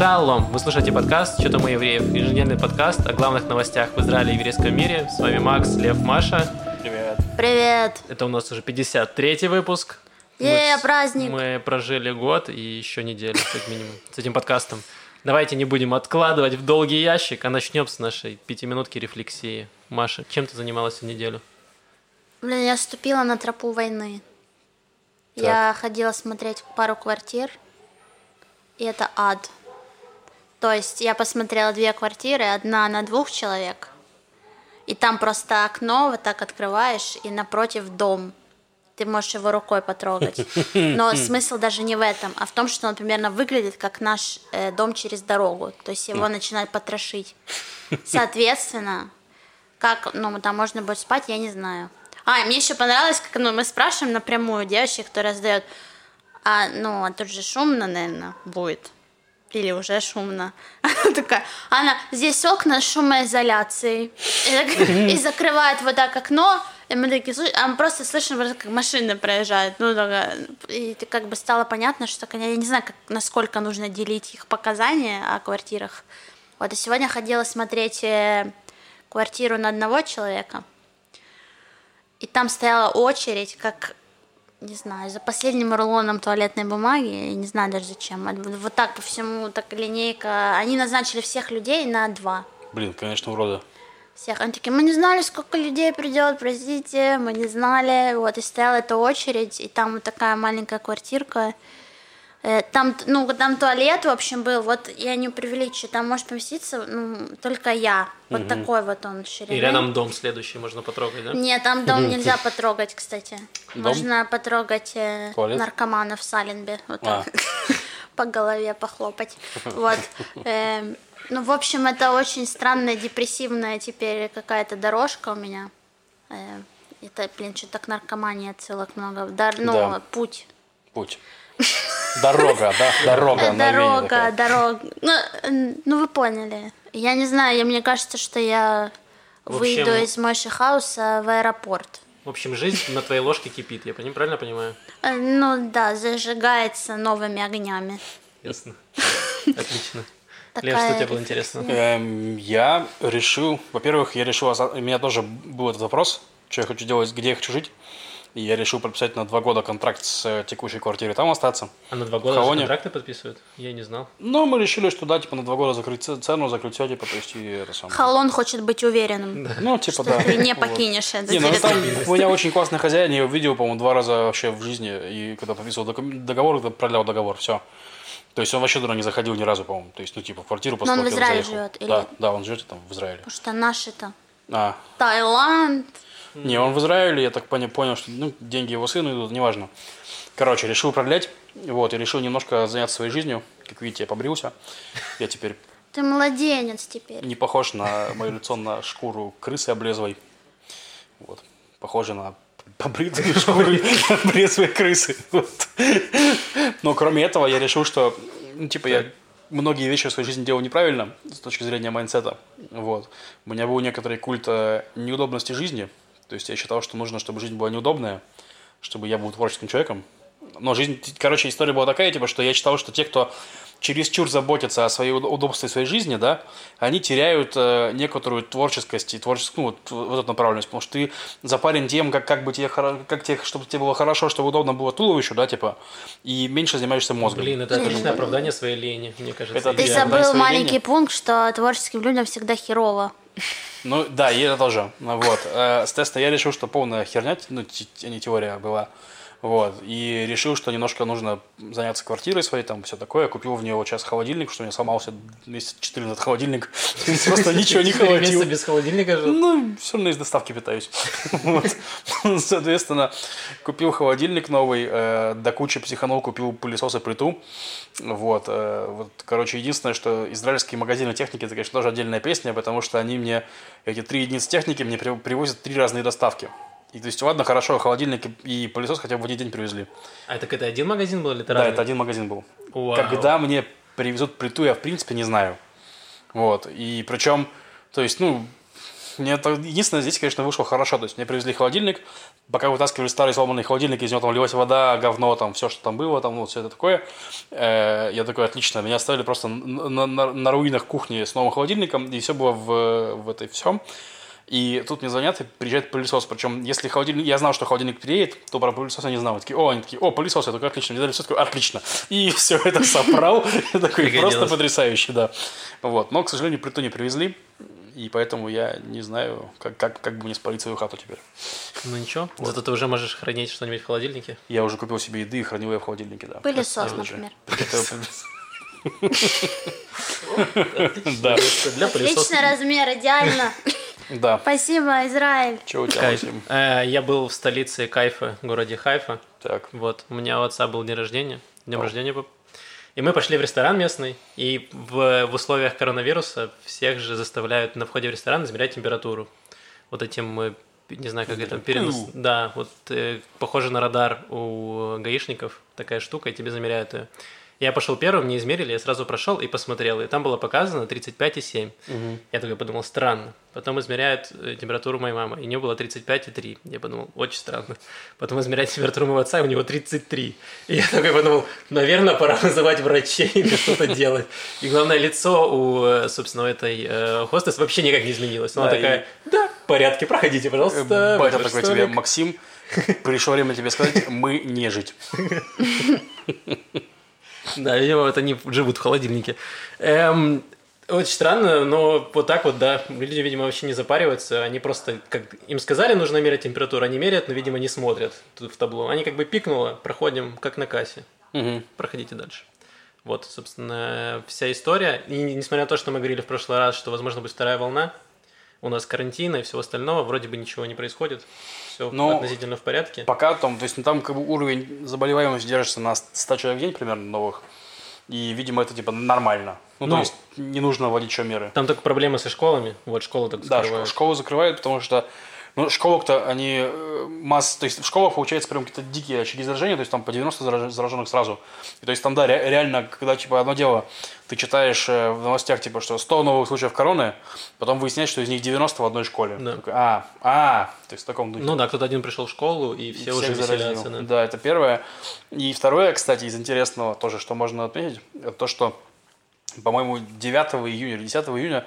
Шалом! Вы слушаете подкаст «Что там у евреев?» Еженедельный подкаст о главных новостях в Израиле и еврейском мире. С вами Макс, Лев, Маша. Привет. Привет. Это у нас уже 53-й выпуск. Е, Мы- праздник. Мы прожили год и еще неделю, как минимум, с этим подкастом. Давайте не будем откладывать в долгий ящик, а начнем с нашей пятиминутки рефлексии. Маша, чем ты занималась всю неделю? Блин, я ступила на тропу войны. Я ходила смотреть пару квартир, и это ад. То есть я посмотрела две квартиры, одна на двух человек, и там просто окно вот так открываешь, и напротив дом. Ты можешь его рукой потрогать. Но смысл даже не в этом, а в том, что он примерно выглядит как наш э, дом через дорогу. То есть его начинают потрошить. Соответственно, как ну, там можно будет спать, я не знаю. А, мне еще понравилось, как ну, мы спрашиваем напрямую девочки, которая задает, а, ну, а тут же шумно, наверное, будет. Или уже шумно. Она такая, она, здесь окна с шумоизоляцией. И, закрывает вот так окно, и мы такие, слушай, а мы просто слышим, как машины проезжают. Ну, и как бы стало понятно, что, я не знаю, как, насколько нужно делить их показания о квартирах. Вот, и сегодня ходила смотреть э, квартиру на одного человека, и там стояла очередь, как, не знаю, за последним рулоном туалетной бумаги, я не знаю даже зачем. Вот вот так по всему, так линейка. Они назначили всех людей на два. Блин, конечно, урода. Всех. Они такие, мы не знали, сколько людей придет, простите, мы не знали. Вот, и стояла эта очередь, и там вот такая маленькая квартирка. Э, Там, ну, там туалет, в общем, был, вот я не преувеличиваю, там может поместиться ну, только я. Вот такой вот он ширины. И рядом дом следующий можно потрогать, да? Нет, там дом нельзя потрогать, кстати. Дом? Можно потрогать э, Туалет? наркоманов в Саленбе. Вот А. так. По голове похлопать. Вот. Эм, Ну, в общем, это очень странная, депрессивная теперь какая-то дорожка у меня. Э, Это, блин, что-то к наркомании отсылок много. Дар- Ну, Да. путь. Путь. Дорога, да? Дорога. Дорога, дорога. Ну, ну, вы поняли. Я не знаю, я, мне кажется, что я В выйду общем- из Мойши-хауса в аэропорт. В общем, жизнь на твоей ложке кипит, я правильно понимаю? Э, Ну да, зажигается новыми огнями. Ясно. Отлично. Лев, что тебе было интересно? Эм, Я решил, во-первых, я решил, оста- у меня тоже был этот вопрос, что я хочу делать, где я хочу жить. И я решил подписать на два года контракт с э, текущей квартирой, там остаться. А на два года контракты подписывают? Я не знал. Но мы решили, что да, типа на два года закрыть цену, закрыть все, типа, то есть и это самое. Халон хочет быть уверенным, Ну, типа, что да. ты не Вот. покинешь это Не, ну там у меня очень классный хозяин, я его видел, по-моему, два раза вообще в жизни, и когда подписывал договор, когда продлял договор, все. То есть он вообще туда не заходил ни разу, по-моему. То есть, ну, типа, в квартиру Но он в Израиле заехал. живет, или- Да, да, он живет там в Израиле. Потому что наши-то. А, Таиланд. Не, он в Израиле, я так поня- понял, что ну, деньги его сыну идут, неважно. Короче, решил продлять, вот, и решил немножко заняться своей жизнью. Как видите, я побрился. Я теперь Ты младенец теперь. не похож на мое лицо на шкуру крысы облезлой. Вот. Похоже на побритые шкуры облезлой крысы. Вот. Но кроме этого, я решил, что, ну, типа, я многие вещи в своей жизни делал неправильно с точки зрения mindset а. Вот. У меня был некоторый культ э, неудобности жизни. То есть я считал, что нужно, чтобы жизнь была неудобная, чтобы я был творческим человеком. Но жизнь, короче, история была такая, типа, что я считал, что те, кто чересчур заботятся о своей уд- удобстве своей жизни, да, они теряют э, некоторую творческость и творческую, ну, вот, вот эту направленность, потому что ты запарен тем, как, как бы тебе, как тебе, чтобы тебе было хорошо, чтобы удобно было туловищу, да, типа, и меньше занимаешься мозгом. Блин, это отличное оправдание своей лени, мне кажется. Это Ты забыл маленький линии. пункт, что творческим людям всегда херово. Ну, да, и это тоже. Ну, Вот. Э, С теста я решил, что полная херня, ну, не теория была. Вот. И решил, что немножко нужно заняться квартирой своей, там, все такое. Купил в нее вот сейчас холодильник, что у меня сломался месяц 4 назад холодильник. Просто ничего не хватило. без холодильника жил? Ну, все равно из доставки питаюсь. Соответственно, купил холодильник новый, э, до кучи психанул, купил пылесос и плиту. Вот, э, вот, короче, единственное, что израильские магазины техники, это, конечно, тоже отдельная песня, потому что они мне, эти три единицы техники мне при- привозят три разные доставки. И то есть, ладно, хорошо, холодильник и пылесос хотя бы в один день привезли. А это это один магазин был или это Да, это один магазин был. Вау. Когда мне привезут плиту, я в принципе не знаю. Вот. И причем, то есть, ну, Мне это единственное, здесь, конечно, вышло хорошо. То есть мне привезли холодильник, пока вытаскивали старый сломанный холодильник, из него там лилась вода, говно, там все, что там было, там вот все это такое. Э, я такой, отлично. Меня оставили просто на, на, на руинах кухни с новым холодильником, и все было в, в этой всем. И тут мне звонят, и приезжает пылесос. Причем, если холодильник... Я знал, что холодильник приедет, то про пылесос я не знал. Они такие, о, они такие, о, пылесос. Я такой, отлично. Мне дали все, такой, отлично. И все это собрал. Такой, просто потрясающе, да. Вот. Но, к сожалению, плиту не привезли. И поэтому я не знаю, как, как, как бы мне спалить свою хату теперь. Ну ничего, вот. зато ты уже можешь хранить что-нибудь в холодильнике. Я уже купил себе еды и хранил ее в холодильнике, да. Пылесос, например. Да. Отличный размер, идеально. Да. Спасибо, Израиль. Че у тебя, Максим? Э, я был в столице Кайфа, городе Хайфа. Так. Вот, у меня у отца был день рождения. Днем рождения был. И мы пошли в ресторан местный, и в, в условиях коронавируса всех же заставляют на входе в ресторан измерять температуру. Вот этим, э, не знаю, как это, перенос... Да, вот э, похоже на радар у гаишников, такая штука, и тебе замеряют ее. Я пошел первым, мне измерили, я сразу прошел и посмотрел, и там было показано 35,7. Угу. Я такой подумал, странно. Потом измеряют э, температуру моей мамы, и у нее было 35,3. Я подумал, очень странно. Потом измеряют температуру моего отца, и у него 33. И я такой подумал, наверное, пора вызывать врачей или что-то делать. И главное, лицо у, э, собственно, этой э, хостес вообще никак не изменилось. Она да, такая, и... да, в порядке, проходите, пожалуйста. Батя такой тебе, Максим, пришло время тебе сказать, мы не жить. Да, видимо, вот они живут в холодильнике. Эм, очень странно, но вот так вот, да, люди, видимо, вообще не запариваются, они просто, как им сказали, нужно мерять температуру, они меряют, но, видимо, не смотрят тут в табло. Они как бы пикнуло, проходим, как на кассе. Угу. Проходите дальше. Вот, собственно, вся история. И несмотря на то, что мы говорили в прошлый раз, что, возможно, будет вторая волна, у нас карантина и всего остального, вроде бы ничего не происходит все Но относительно в порядке. Пока там, то есть ну, там как бы уровень заболеваемости держится на 100 человек в день примерно новых. И, видимо, это типа нормально. Ну, ну, то есть не нужно вводить еще меры. Там только проблемы со школами. Вот школы так закрывают. Да, школы закрывают, потому что ну, школах-то они э, масс... То есть в школах получается прям какие-то дикие очаги заражения, то есть там по 90 зараженных сразу. И, то есть там, да, реально, когда, типа, одно дело, ты читаешь э, в новостях, типа, что 100 новых случаев короны, потом выясняешь, что из них 90 в одной школе. Да. Такой, а, а, то есть в таком духе. Ну да, кто-то один пришел в школу, и все и уже веселятся. Да. да, это первое. И второе, кстати, из интересного тоже, что можно отметить, это то, что, по-моему, 9 июня или 10 июня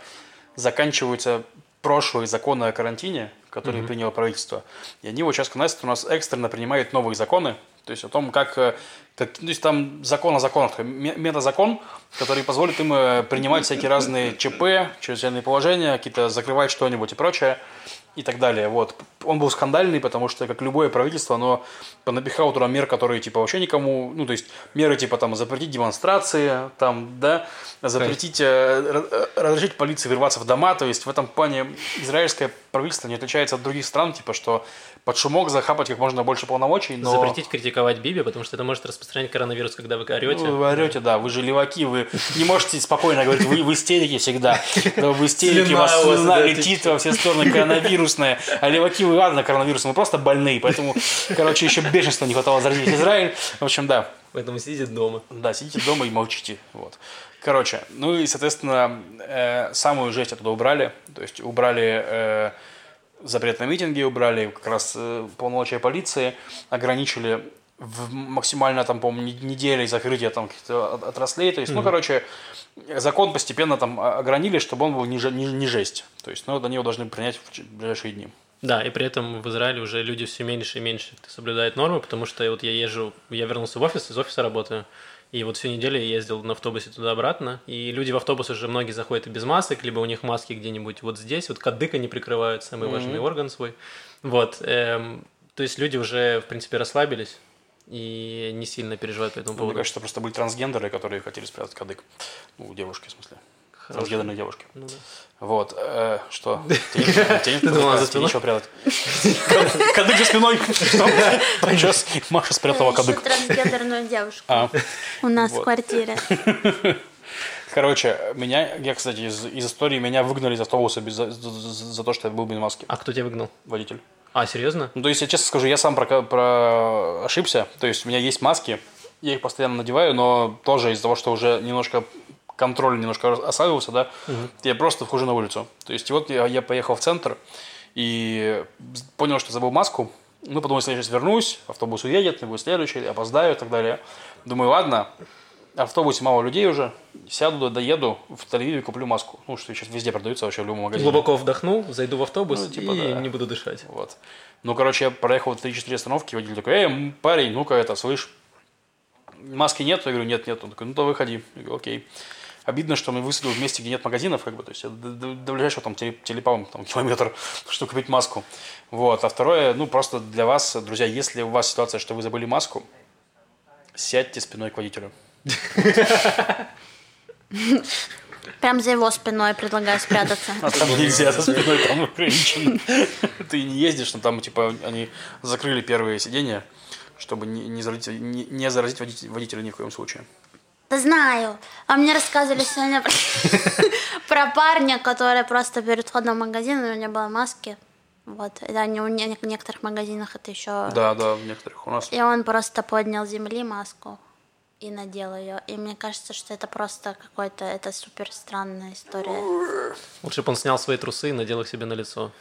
заканчиваются прошлые законы о карантине, которые mm-hmm. приняло правительство. И они вот сейчас КНЕСТ у нас экстренно принимают новые законы, то есть о том, как, э, как то есть там закон о законах, метазакон, который позволит им э, принимать всякие разные ЧП, чрезвычайные положения, какие-то закрывать что-нибудь и прочее и так далее. Вот. Он был скандальный, потому что, как любое правительство, оно понапихало туда мер, которые, типа, вообще никому, ну, то есть, меры, типа, там, запретить демонстрации, там, да, запретить, э, э, разрешить полиции вырваться в дома, то есть, в этом плане израильское правительство не отличается от других стран, типа, что под шумок захапать как можно больше полномочий, но... Запретить критиковать Биби, потому что это может распространять коронавирус, когда вы орете. Ну, вы орете, да, вы же леваки, вы не можете спокойно говорить, вы в истерике всегда. В истерике у вас слюна летит во все стороны коронавирусная, а леваки вы ладно коронавирусом, вы просто больные, поэтому, короче, еще бешенства не хватало заразить Израиль. В общем, да. Поэтому сидите дома. Да, сидите дома и молчите. Вот. Короче, ну и, соответственно, э, самую жесть оттуда убрали. То есть убрали э, запрет на митинги убрали, как раз э, полномочия полиции ограничили в максимально там, по-моему, недели закрытия там каких-то отраслей. То есть, mm-hmm. ну, короче, закон постепенно там огранили, чтобы он был не, не, не жесть. То есть, ну, они его должны принять в ближайшие дни. Да, и при этом в Израиле уже люди все меньше и меньше соблюдают нормы, потому что вот я езжу, я вернулся в офис, из офиса работаю, и вот всю неделю я ездил на автобусе туда-обратно, и люди в автобус уже многие заходят и без масок, либо у них маски где-нибудь вот здесь, вот кадык они прикрывают, самый mm-hmm. важный орган свой. Вот, эм, то есть люди уже, в принципе, расслабились и не сильно переживают по этому поводу. Мне кажется, просто были трансгендеры, которые хотели спрятать кадык. Ну, у девушки, в смысле. Хорошо. Трансгендерные девушки. Ну, да. Вот, э, что? Тебе не думала за спиной? ничего прятать. Кадык за спиной. Сейчас Маша спрятала кадык. трансгендерную девушку. А. У нас в квартире. Короче, меня, я, кстати, из, из истории меня выгнали из автобуса без, за, за, за то, что я был без маски. А кто тебя выгнал? Водитель. А, серьезно? Ну, то есть, я честно скажу, я сам про, про ошибся. То есть, у меня есть маски, я их постоянно надеваю, но тоже из-за того, что уже немножко контроль немножко ослабился, да, я просто вхожу на улицу. То есть вот я, я поехал в центр и понял, что забыл маску. Ну, подумал, если я сейчас вернусь, автобус уедет, не будет следующий, опоздаю и так далее. Думаю, ладно, автобусе мало людей уже, сяду, доеду в Тель-Авиве куплю маску. Ну, что сейчас везде продаются вообще в любом магазине. Глубоко вдохну, зайду в автобус Ну, типа, и да. не буду дышать. Вот. Ну, короче, я проехал 3-4 остановки, водитель такой, эй, парень, ну-ка это, слышь, маски нет? Я говорю, нет, нет. Он такой, ну то выходи. Я говорю, окей. Обидно, что мы высадил в месте, где нет магазинов, как бы, то есть до, до- до ближайшего там теле- телепалм, там километр, чтобы купить маску. Вот. А второе, ну просто для вас, друзья, если у вас ситуация, что вы забыли маску, сядьте спиной к водителю. Прям за его спиной предлагаю спрятаться. А там нельзя, за спиной там ограничено. Ты не ездишь, но там, типа, они закрыли первые сиденья, чтобы не, заразить, не, заразить водителя ни в коем случае. Знаю. А мне рассказывали сегодня про, парня, который просто перед входом в магазин, у него не было маски. Вот. Да, не- в некоторых магазинах это еще... Да, да, в некоторых у нас. И он просто поднял с земли маску и надел ее. И мне кажется, что это просто какой-то... Это супер странная история. Лучше бы он снял свои трусы и надел их себе на лицо.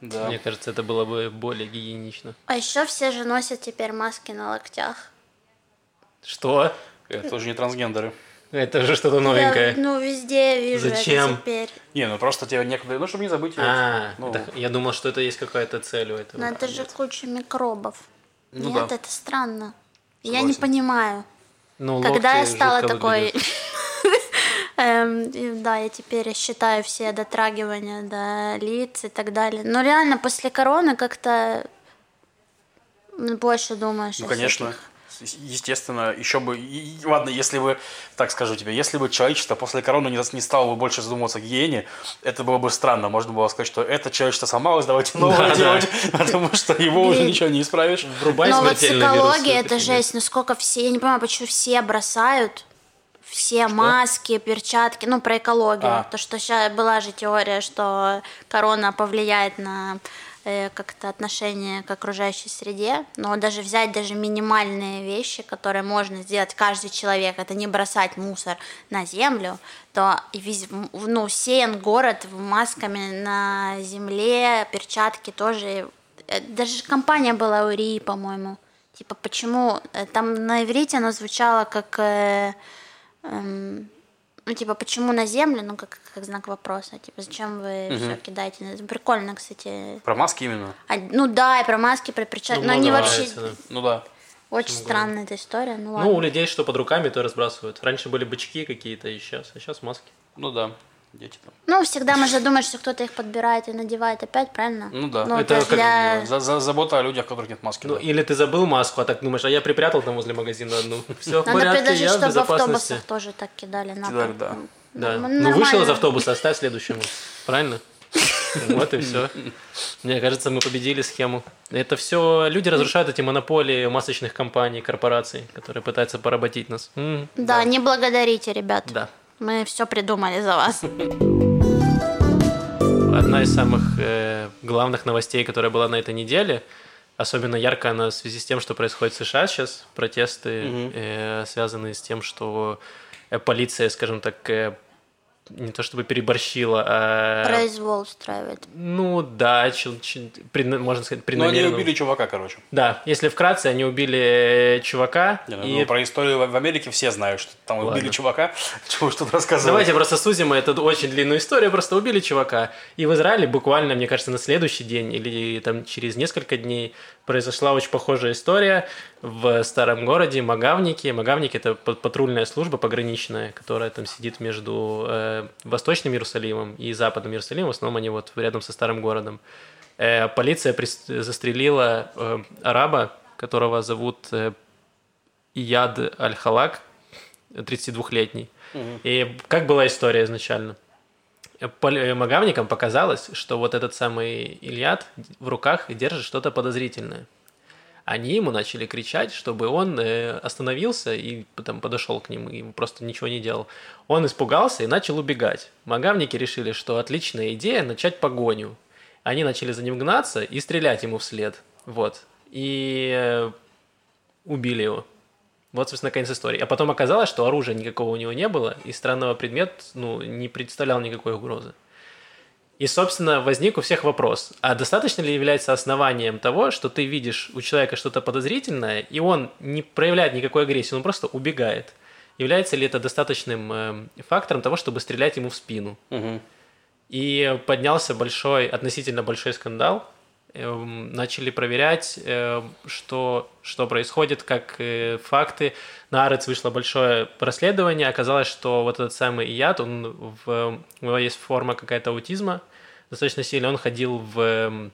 Да. Мне кажется, это было бы более гигиенично. А еще все же носят теперь маски на локтях. Что? Это тоже не трансгендеры. Это же что-то новенькое. Я, ну, везде вижу Зачем? это теперь. Не, ну просто тебе некуда, ну чтобы не забыть. А, ну, это- я думал, что это есть какая-то цель у этого. Но это же куча микробов. Ну Нет, да. это странно. Я не понимаю. Ну, Когда я стала такой... Эм, Да, я теперь считаю все дотрагивания до лиц и так далее. Но реально после короны как-то больше думаешь. Ну, конечно. всяких- Естественно, еще бы... и- Ладно, если бы, так скажу тебе, если бы человечество после короны не, не стало бы больше задумываться о гигиене, это было бы странно. Можно было сказать, что это человечество сломалось, давайте новое Да, делать, потому что его уже Блин. ничего не исправишь. Врубай Но вот экология это жесть. Ну сколько все, я не понимаю, почему все бросают все маски, перчатки, ну про экологию. А. То, что сейчас была же теория, что корона повлияет на как-то отношение к окружающей среде, но даже взять даже минимальные вещи, которые можно сделать каждый человек, это не бросать мусор на землю, то и вез- в- ну, сеян город масками на земле, перчатки тоже. Э, Даже компания была у Ри, по-моему. Типа, почему... э, Там на иврите оно звучало как... э, эм, ну, типа, почему на землю? Ну, как, как знак вопроса. Типа, зачем вы все кидаете? Это прикольно, кстати. Про маски именно. А, ну да, и про маски, про перчатки. Ну, но они много вообще... да. Ну да. Очень странная эта история. Ну, ладно. Ну, у людей что под руками, то и разбрасывают. Раньше были бычки какие-то, и сейчас, а сейчас маски. Ну да. Дети там. Ну, всегда можно думать, что кто-то их подбирает и надевает опять, правильно? Ну да. Ну, Это как для... За, за- забота о людях, у которых нет маски. Ну, да. или ты забыл маску, а так думаешь, а я припрятал там возле магазина одну. Все в Надо порядке, предложить, я в чтобы в автобусах тоже так кидали на Кидали, да. Да. Ну, Ну, вышел из автобуса, оставь следующему. Правильно? Вот и все. Мне кажется, мы победили схему. Это все люди разрушают эти монополии масочных компаний, корпораций, которые пытаются поработить нас. М, Да, не благодарите, ребят. Да. Мы все придумали за вас. Одна из самых э, главных новостей, которая была на этой неделе, особенно ярко она в связи с тем, что происходит в США сейчас, протесты, э, связанные с тем, что э, полиция, скажем так, э, не то чтобы переборщила, а... Произвол устраивает. Ну да, чел- чел- предна- можно сказать, Ну, они преднамеренно. убили чувака, короче. Да, если вкратце, они убили э, чувака. Не, ну, и... ну, про историю в Америке все знают, что там Ладно. убили чувака. Чего что тут рассказывать? Давайте просто сузим эту очень длинную историю. Просто убили чувака. И в Израиле буквально, мне кажется, на следующий день или там через несколько дней произошла очень похожая история в старом городе Магавники. Магавники – это па- патрульная служба пограничная, которая там сидит между э, Восточным Иерусалимом и Западным Иерусалимом. В основном они вот рядом со старым городом. Э, полиция прис- застрелила э, араба, которого зовут э, Ияд Аль-Халак, 32-летний. И как была история изначально? Э, Магавникам показалось, что вот этот самый Ильяд в руках держит что-то подозрительное. Они ему начали кричать, чтобы он э, остановился и потом подошел к ним и просто ничего не делал. Он испугался и начал убегать. Магавники решили, что отличная идея начать погоню. Они начали за ним гнаться и стрелять ему вслед. Вот. И э, убили его. Вот, собственно, конец истории. А потом оказалось, что оружия никакого у него не было, и странного предмет ну, не представлял никакой угрозы. И, собственно, возник у всех вопрос, а достаточно ли является основанием того, что ты видишь у человека что-то подозрительное, и он не проявляет никакой агрессии, он просто убегает? Является ли это достаточным э, фактором того, чтобы стрелять ему в спину? Мгм. И поднялся большой, относительно большой скандал. Эм, Начали проверять, э, что, что происходит, как э, факты. На Арец вышло большое расследование. Оказалось, что вот этот самый яд, он в, у него есть форма какая-то аутизма достаточно сильная. Он ходил в эм,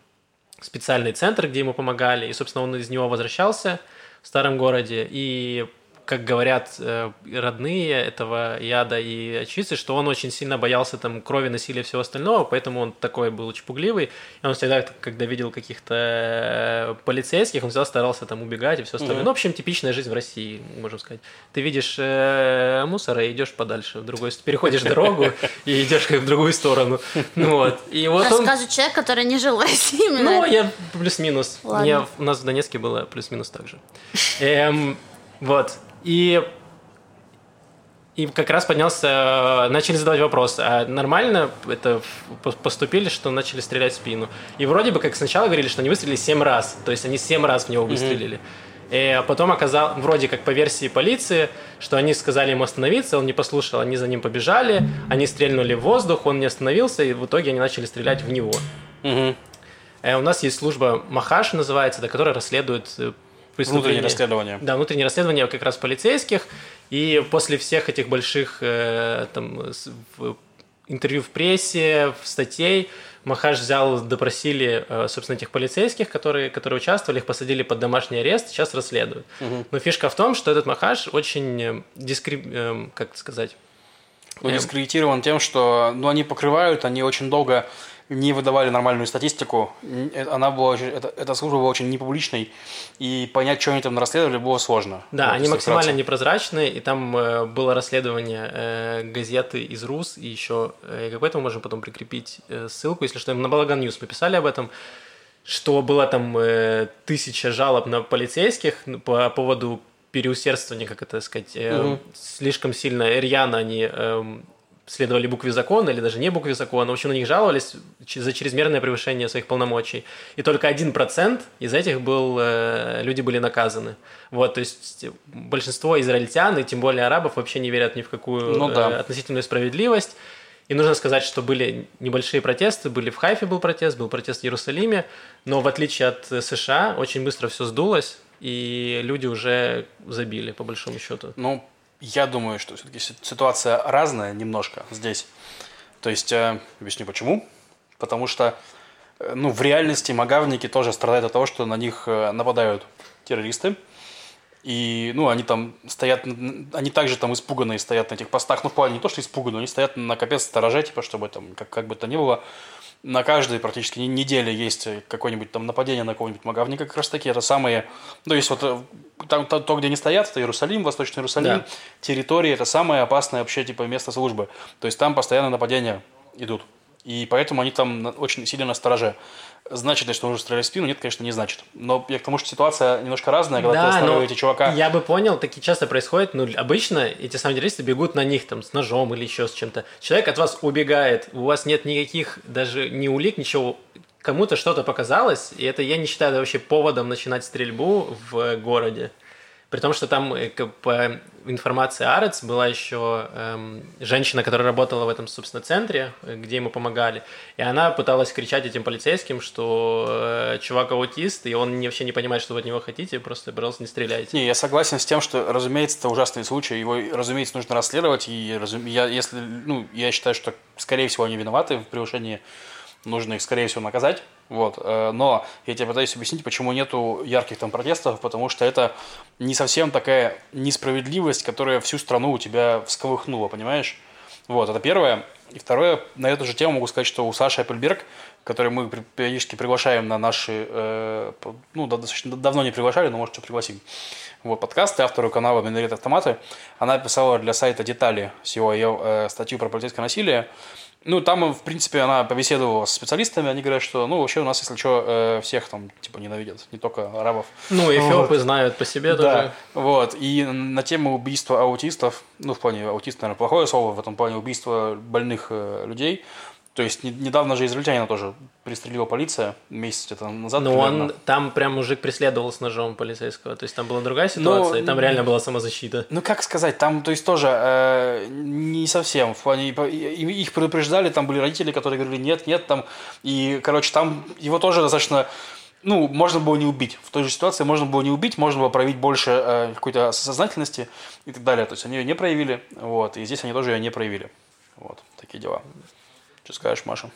специальный центр, где ему помогали. И, собственно, он из него возвращался в старом городе. И как говорят э, родные этого яда и очевидцы, что он очень сильно боялся там крови, насилия и всего остального, поэтому он такой был очень пугливый. И он всегда, когда видел каких-то э, полицейских, он всегда старался там убегать и все остальное. Мгм. Ну, в общем, типичная жизнь в России, можем сказать. Ты видишь э, мусора и идешь подальше, в другой, переходишь дорогу и идешь как в другую сторону. Ну вот. И вот. Рассказывает человек, который не жил в России. именно Ну, я плюс-минус. У нас в Донецке было плюс-минус так же. Эм, вот. И, и как раз поднялся, начали задавать вопрос, а нормально это поступили, что начали стрелять в спину? И вроде бы как сначала говорили, что они выстрелили 7 раз, то есть они 7 раз в него выстрелили. И а потом оказалось, вроде как по версии полиции, что они сказали ему остановиться, он не послушал, они за ним побежали, они стрельнули в воздух, он не остановился, и в итоге они начали стрелять в него. Э, У нас есть служба Махаш, называется, которая расследует э, преступления. Внутреннее расследование. Да, внутреннее расследование как раз полицейских. И после всех этих больших э, там, с- в- интервью в прессе, в статей, Махаш взял, допросили, э, собственно, этих полицейских, которые, которые участвовали, их посадили под домашний арест, сейчас расследуют. Но фишка в том, что этот Махаш очень э, дискри... э, как сказать, Ну, Эм. дискредитирован тем, что ну, они покрывают, они очень долго не выдавали нормальную статистику. Э, Она была очень, это, эта служба была очень непубличной, и понять, что они там расследовали, было сложно. Да, Вот, они максимально вкратце. непрозрачные, и там э, было расследование э, газеты из РУС, и еще, э, как поэтому можем потом прикрепить э, ссылку, если что, на Balagan News мы писали об этом, что было там э, тысяча жалоб на полицейских ну, по поводу переусердствования, как это сказать, э, Мгм. слишком сильно рьяно они эм, следовали букве закона или даже не букве закона. В общем, на них жаловались за чрезмерное превышение своих полномочий. И только один процент из этих был, э, люди были наказаны. Вот, то есть большинство израильтян, и тем более арабов, вообще не верят ни в какую Ну да. э, относительную справедливость. И нужно сказать, что были небольшие протесты, были в Хайфе был протест, был протест в Иерусалиме, но в отличие от э, США, очень быстро все сдулось, и люди уже забили, по большому счету. Ну, я думаю, что все-таки ситуация разная немножко здесь. То есть, э, объясню почему. Потому что, э, ну, в реальности магавники тоже страдают от того, что на них э, нападают террористы. И, ну, они там стоят, они также там испуганные стоят на этих постах. Ну, в плане не то, что испуганные, они стоят на капец стороже, типа, чтобы там, как, как бы то ни было, на каждой практически не- неделе есть какое-нибудь там нападение на какого-нибудь магавника, как раз таки, это самые, ну, есть вот э, там то, то, где они стоят, это Иерусалим, Восточный Иерусалим, Да. территория, это самое опасное вообще, типа, место службы. То есть там постоянно нападения идут. И поэтому они там очень сильно на стороже. Значит ли, что нужно стрелять в спину? Нет, конечно, не значит. Но я к тому, что ситуация немножко разная, когда ты но останавливаете чувака. Я бы понял, такие часто происходит. Ну, обычно эти самые террористы бегут на них там с ножом или еще с чем-то. Человек от вас убегает, у вас нет никаких даже ни улик, ничего. Кому-то что-то показалось, и это я не считаю это вообще поводом начинать стрельбу в городе. При том, что там э, по информации Арец была еще эм, женщина, которая работала в этом, собственно, центре, э, где ему помогали. И она пыталась кричать этим полицейским, что э, чувак аутист, и он вообще не понимает, что вы от него хотите, просто, пожалуйста, не стреляйте. Не, я согласен с тем, что, разумеется, это ужасный случай, его, разумеется, нужно расследовать, и разум- я, если, ну, я считаю, что, скорее всего, они виноваты в превышении, нужно их, скорее всего, наказать, вот, э, но я тебе пытаюсь объяснить, почему нету ярких там протестов, потому что это не совсем такая несправедливость, которая всю страну у тебя всколыхнула, понимаешь? Вот, это первое. И второе, на эту же тему могу сказать, что у Саши Аппельберг, который мы периодически приглашаем на наши, э, ну, достаточно давно не приглашали, но, может, что пригласим, вот, подкасты, автору канала «Минорит Автоматы», она писала для сайта «Детали» SEO э, статью про полицейское насилие, Ну, там, в принципе, она побеседовала с специалистами, они говорят, что, ну, вообще у нас, если что, э, всех там, типа, ненавидят, не только арабов. Ну, эфиопы вот. знают по себе да, тоже. вот, и на тему убийства аутистов, ну, в плане аутист, наверное, плохое слово, в этом плане убийства больных э, людей, то есть недавно же израильтянина тоже пристрелила полиция месяц где-то назад. Но примерно. он там прям мужик преследовал с ножом полицейского. То есть там была другая ситуация, Но, и там реально была самозащита. Ну как сказать, там, то есть тоже э, не совсем. В плане их предупреждали, там были родители, которые говорили нет, нет, там. И, короче, там его тоже достаточно ну, можно было не убить. В той же ситуации можно было не убить, можно было проявить больше э, какой-то сознательности и так далее. То есть они ее не проявили, вот, и здесь они тоже ее не проявили. Вот, такие дела. Что скажешь, Маша?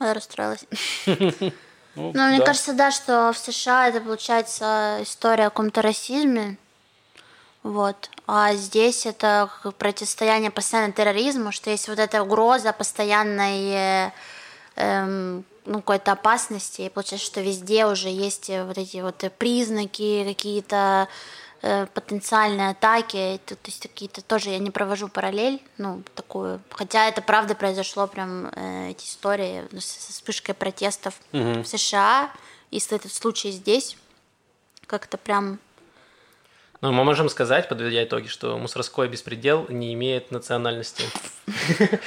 Я расстроилась. Ну, Но мне кажется, да, что в США это получается история о каком-то расизме. Вот. А здесь это противостояние постоянно терроризму, что есть вот эта угроза постоянной эм, ну, какой-то опасности. И получается, что везде уже есть вот эти вот признаки какие-то Э, потенциальные атаки, то, то есть какие-то тоже я не провожу параллель, ну, такую, хотя это правда произошло прям э, эти истории с, вспышкой протестов угу. в США, если этот случай здесь, как-то прям ну, мы можем сказать, подведя итоги, что мусорской беспредел не имеет национальности.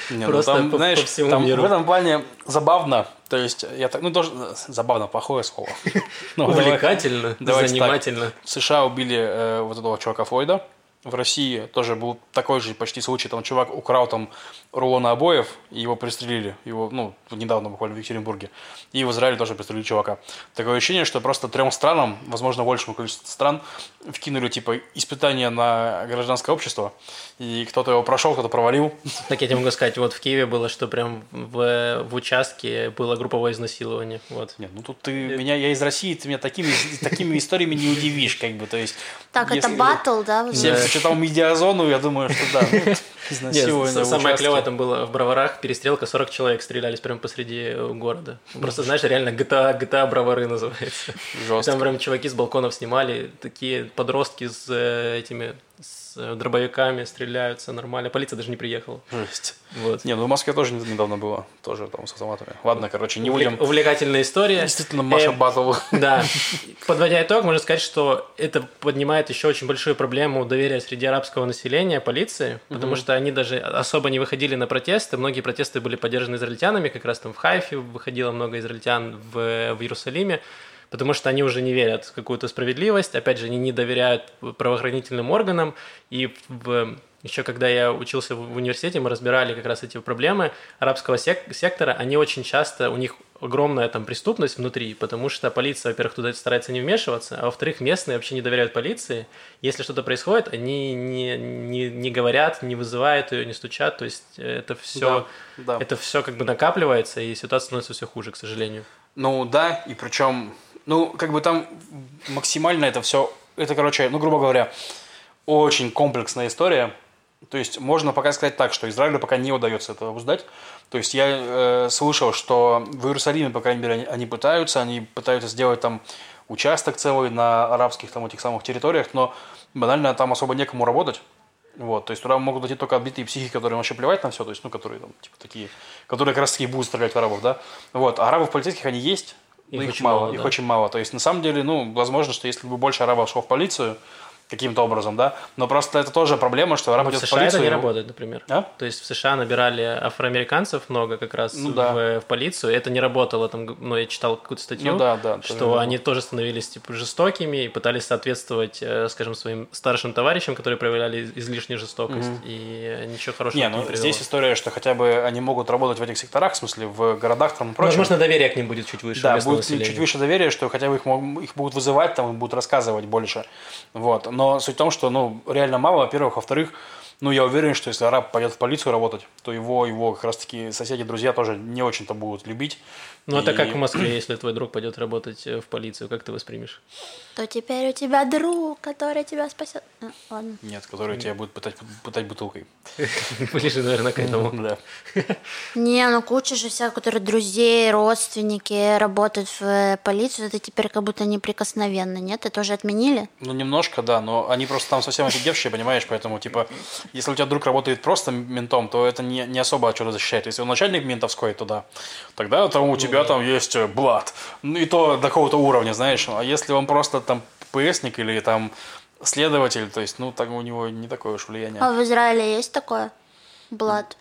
Ну Просто знаешь. В этом плане забавно. То есть, я так, ну, тоже забавно, плохое слово. Ну, Увлекательно, занимательно. В США убили э, вот этого чувака Флойда в России тоже был такой же почти случай. Там чувак украл там рулоны обоев, и его пристрелили. Его, ну, недавно буквально в Екатеринбурге. И в Израиле тоже пристрелили чувака. Такое ощущение, что просто трем странам, возможно, большему количеству стран, вкинули, типа, испытания на гражданское общество. И кто-то его прошел, кто-то провалил. Так я тебе могу сказать, вот в Киеве было, что прям в, в участке было групповое изнасилование. Вот. Нет, ну тут ты меня, я из России, ты меня такими, такими историями не удивишь, как бы, то есть... Так, это батл, да? Читал медиазону, я думаю, что да, ну, изнасилование Самое клевое там было в Броварах, перестрелка, 40 человек стрелялись прямо посреди города. Просто, знаешь, реально GTA, GTA Бровары называется. Жестко. Там прям чуваки с балконов снимали, такие подростки с э, этими с э, дробовиками стреляются нормально. Полиция даже не приехала. Жесть. Вот. Не, ну в Москве тоже недавно было, тоже там с автоматами. Ладно, короче, не будем... Увлекательная история. Действительно, Маша э, Батл. Да. Подводя итог, можно сказать, что это поднимает еще очень большую проблему доверия среди арабского населения полиции, потому что они даже особо не выходили на протесты. Многие протесты были поддержаны израильтянами, как раз там в Хайфе выходило много израильтян в, в Иерусалиме потому что они уже не верят в какую-то справедливость, опять же, они не доверяют правоохранительным органам, и в еще когда я учился в университете, мы разбирали как раз эти проблемы арабского сек- сектора. Они очень часто, у них огромная там преступность внутри, потому что полиция, во-первых, туда старается не вмешиваться, а во-вторых, местные вообще не доверяют полиции. Если что-то происходит, они не, не, не говорят, не вызывают ее, не стучат. То есть это все, да, да. это все как бы накапливается, и ситуация становится все хуже, к сожалению. Ну да, и причем ну, как бы там максимально это все, это, короче, ну, грубо говоря, очень комплексная история. То есть можно пока сказать так, что Израилю пока не удается это обуздать. То есть я э, слышал, что в Иерусалиме, по крайней мере, они, они пытаются, они пытаются сделать там участок целый на арабских там этих самых территориях, но банально там особо некому работать. Вот, то есть туда могут идти только отбитые психи, которые вообще плевать на все, то есть, ну, которые там, типа, такие, которые как раз таки будут стрелять в арабов, да. Вот, а арабов полицейских они есть, их, их очень мало, мало их да. очень мало. То есть, на самом деле, ну, возможно, что если бы больше арабов шло в полицию, каким-то образом, да. Но просто это тоже проблема, что араб идет в США в полицию. это не работает, например. А? То есть в США набирали афроамериканцев много как раз ну, да. в, в полицию. Это не работало там, ну, я читал какую-то статью, ну, да, да, что тоже они тоже становились типа жестокими и пытались соответствовать, э, скажем, своим старшим товарищам, которые проявляли излишнюю жестокость. Угу. И ничего хорошего не, ну, не здесь история, что хотя бы они могут работать в этих секторах, в смысле в городах там и прочее. Возможно, доверие к ним будет чуть выше. Да, будет населения. чуть выше доверие, что хотя бы их, их будут вызывать, там, будут рассказывать больше. Вот. Но суть в том, что, ну, реально мало, во-первых. Во-вторых, ну, я уверен, что если араб пойдет в полицию работать, то его, его как раз-таки соседи, друзья тоже не очень-то будут любить. Ну, и... это как в Москве, если твой друг пойдет работать э, в полицию, как ты воспримешь? То теперь у тебя друг, который тебя спасет. А, ладно. Нет, который тебя будет пытать, пытать бутылкой. Ближе, наверное, к этому. Да. Не, ну куча же всех, которые друзей, родственники работают в э, полицию, это теперь как будто неприкосновенно, нет? Это тоже отменили? Ну, немножко, да, но они просто там совсем офигевшие, понимаешь, поэтому, типа, если у тебя друг работает просто ментом, то это не, не особо от чего защищает. Если он начальник ментовской, то да. Тогда там у тебя там есть э, блат. Ну и то до какого-то уровня, знаешь. А если он просто там ПСник или там следователь, то есть, ну, так у него не такое уж влияние. А в Израиле есть такое? Блад.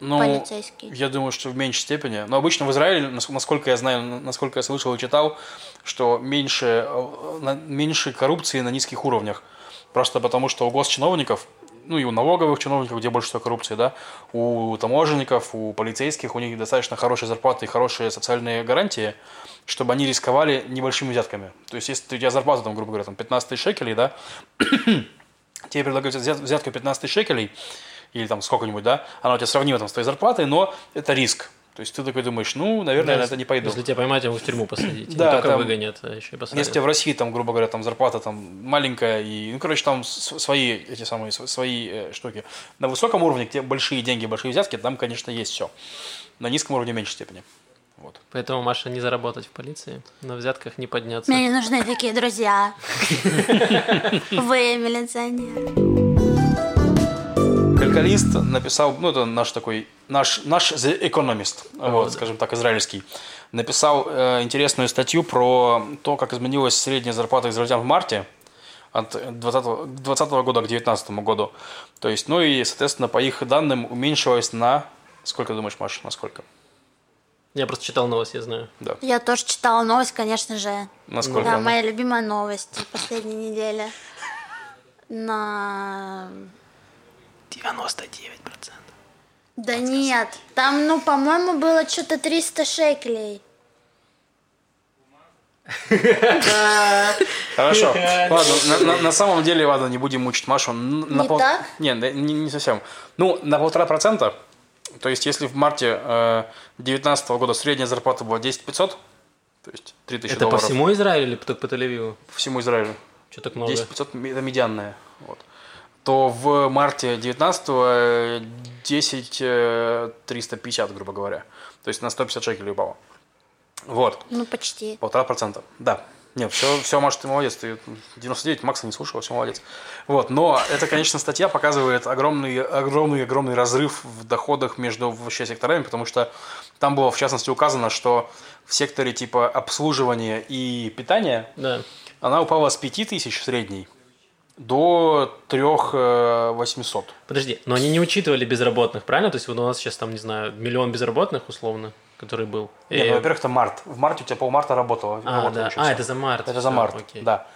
Ну, полицейский. Я думаю, что в меньшей степени. Но обычно в Израиле, нас- насколько я знаю, насколько я слышал и читал, что меньше, э, меньше коррупции на низких уровнях. Просто потому, что у госчиновников, ну и у налоговых чиновников, где больше всего коррупции, да, у таможенников, у полицейских, у них достаточно хорошие зарплаты и хорошие социальные гарантии, чтобы они рисковали небольшими взятками. То есть, если у тебя зарплата, там, грубо говоря, там, 15 тысяч шекелей, да, тебе предлагают взят- взятку 15 тысяч шекелей, или там сколько-нибудь, да, она у тебя сравнима там с твоей зарплатой, но это риск. То есть ты такой думаешь, ну, наверное, на это не пойду. Если тебя поймать, его в тюрьму посадить. Да, не только там- выгонят, а еще и посадят. Если тебя в России, там, грубо говоря, там зарплата там маленькая, и, ну, короче, там свои, эти самые, свои э, штуки. На высоком уровне, где большие деньги, большие взятки, там, конечно, есть все. На низком уровне в меньшей степени. Вот. Поэтому, Маша, не заработать в полиции, на взятках не подняться. Мне не нужны такие друзья. Вы милиционер. Калькалист написал, ну, это наш такой, наш, наш The Economist, вот, да. скажем так, израильский, написал э, интересную статью про то, как изменилась средняя зарплата израильтян в марте от 2020 20 года к 2019 году. То есть, ну и, соответственно, по их данным уменьшилась на... Сколько думаешь, Маша, на сколько? Я просто читал новость, я знаю. Да. Я тоже читала новость, конечно же. На сколько? Да, она? моя любимая новость последней недели. На... 99%. Да нет, там, ну, по-моему, было что-то 300 шекелей. Хорошо. Ладно, на, самом деле, ладно, не будем мучить Машу. Не так? Не, да, не, совсем. Ну, на полтора процента. То есть, если в марте 2019 года средняя зарплата была 10 500, то есть 3000 Это по долларов всему Израилю или только по Тель-Авиву? по всему Израилю, Что так много? 10 500 – это медианная. Вот. То в марте 19 10 э, 350, грубо говоря. То есть на 150 шекелей упало. Вот. Ну, почти. Полтора процента. Да. Нет, все, все, Маша, ты молодец. Ты 99 Макса не слушал, все молодец. Вот. Но эта, конечно, статья показывает огромный, огромный, огромный разрыв в доходах между вообще секторами, потому что там было, в частности, указано, что в секторе типа обслуживания и питания Да. она упала с 5 тысяч средней до 3 800. Подожди, но они не учитывали безработных, правильно? То есть вот у нас сейчас там, не знаю, миллион безработных условно, который был. Нет, И- ну, во-первых, это март. В марте у тебя полмарта работало. А, да. А, это за март. Это за Всё, март, окей. да.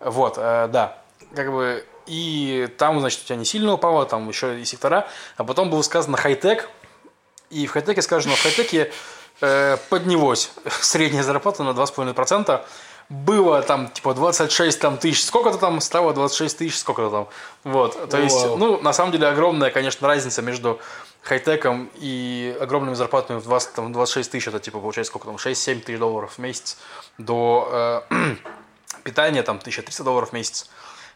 Вот, э, да. Как бы, и там, значит, у тебя не сильно упало, там еще и сектора. А потом было сказано хай-тек. И в хай-теке сказано, в хай-теке э, поднялось средняя зарплата на 2,5%. Было там, типа, 26 там, тысяч, сколько-то там, стало 26 тысяч, сколько-то там. Вот, то есть, Вау. ну, на самом деле, огромная, конечно, разница между хай-теком и огромными зарплатами в 20, там, 26 тысяч, это, типа, получается, сколько там, 6-7 тысяч долларов в месяц, до э, питания, там, 1300 долларов в месяц.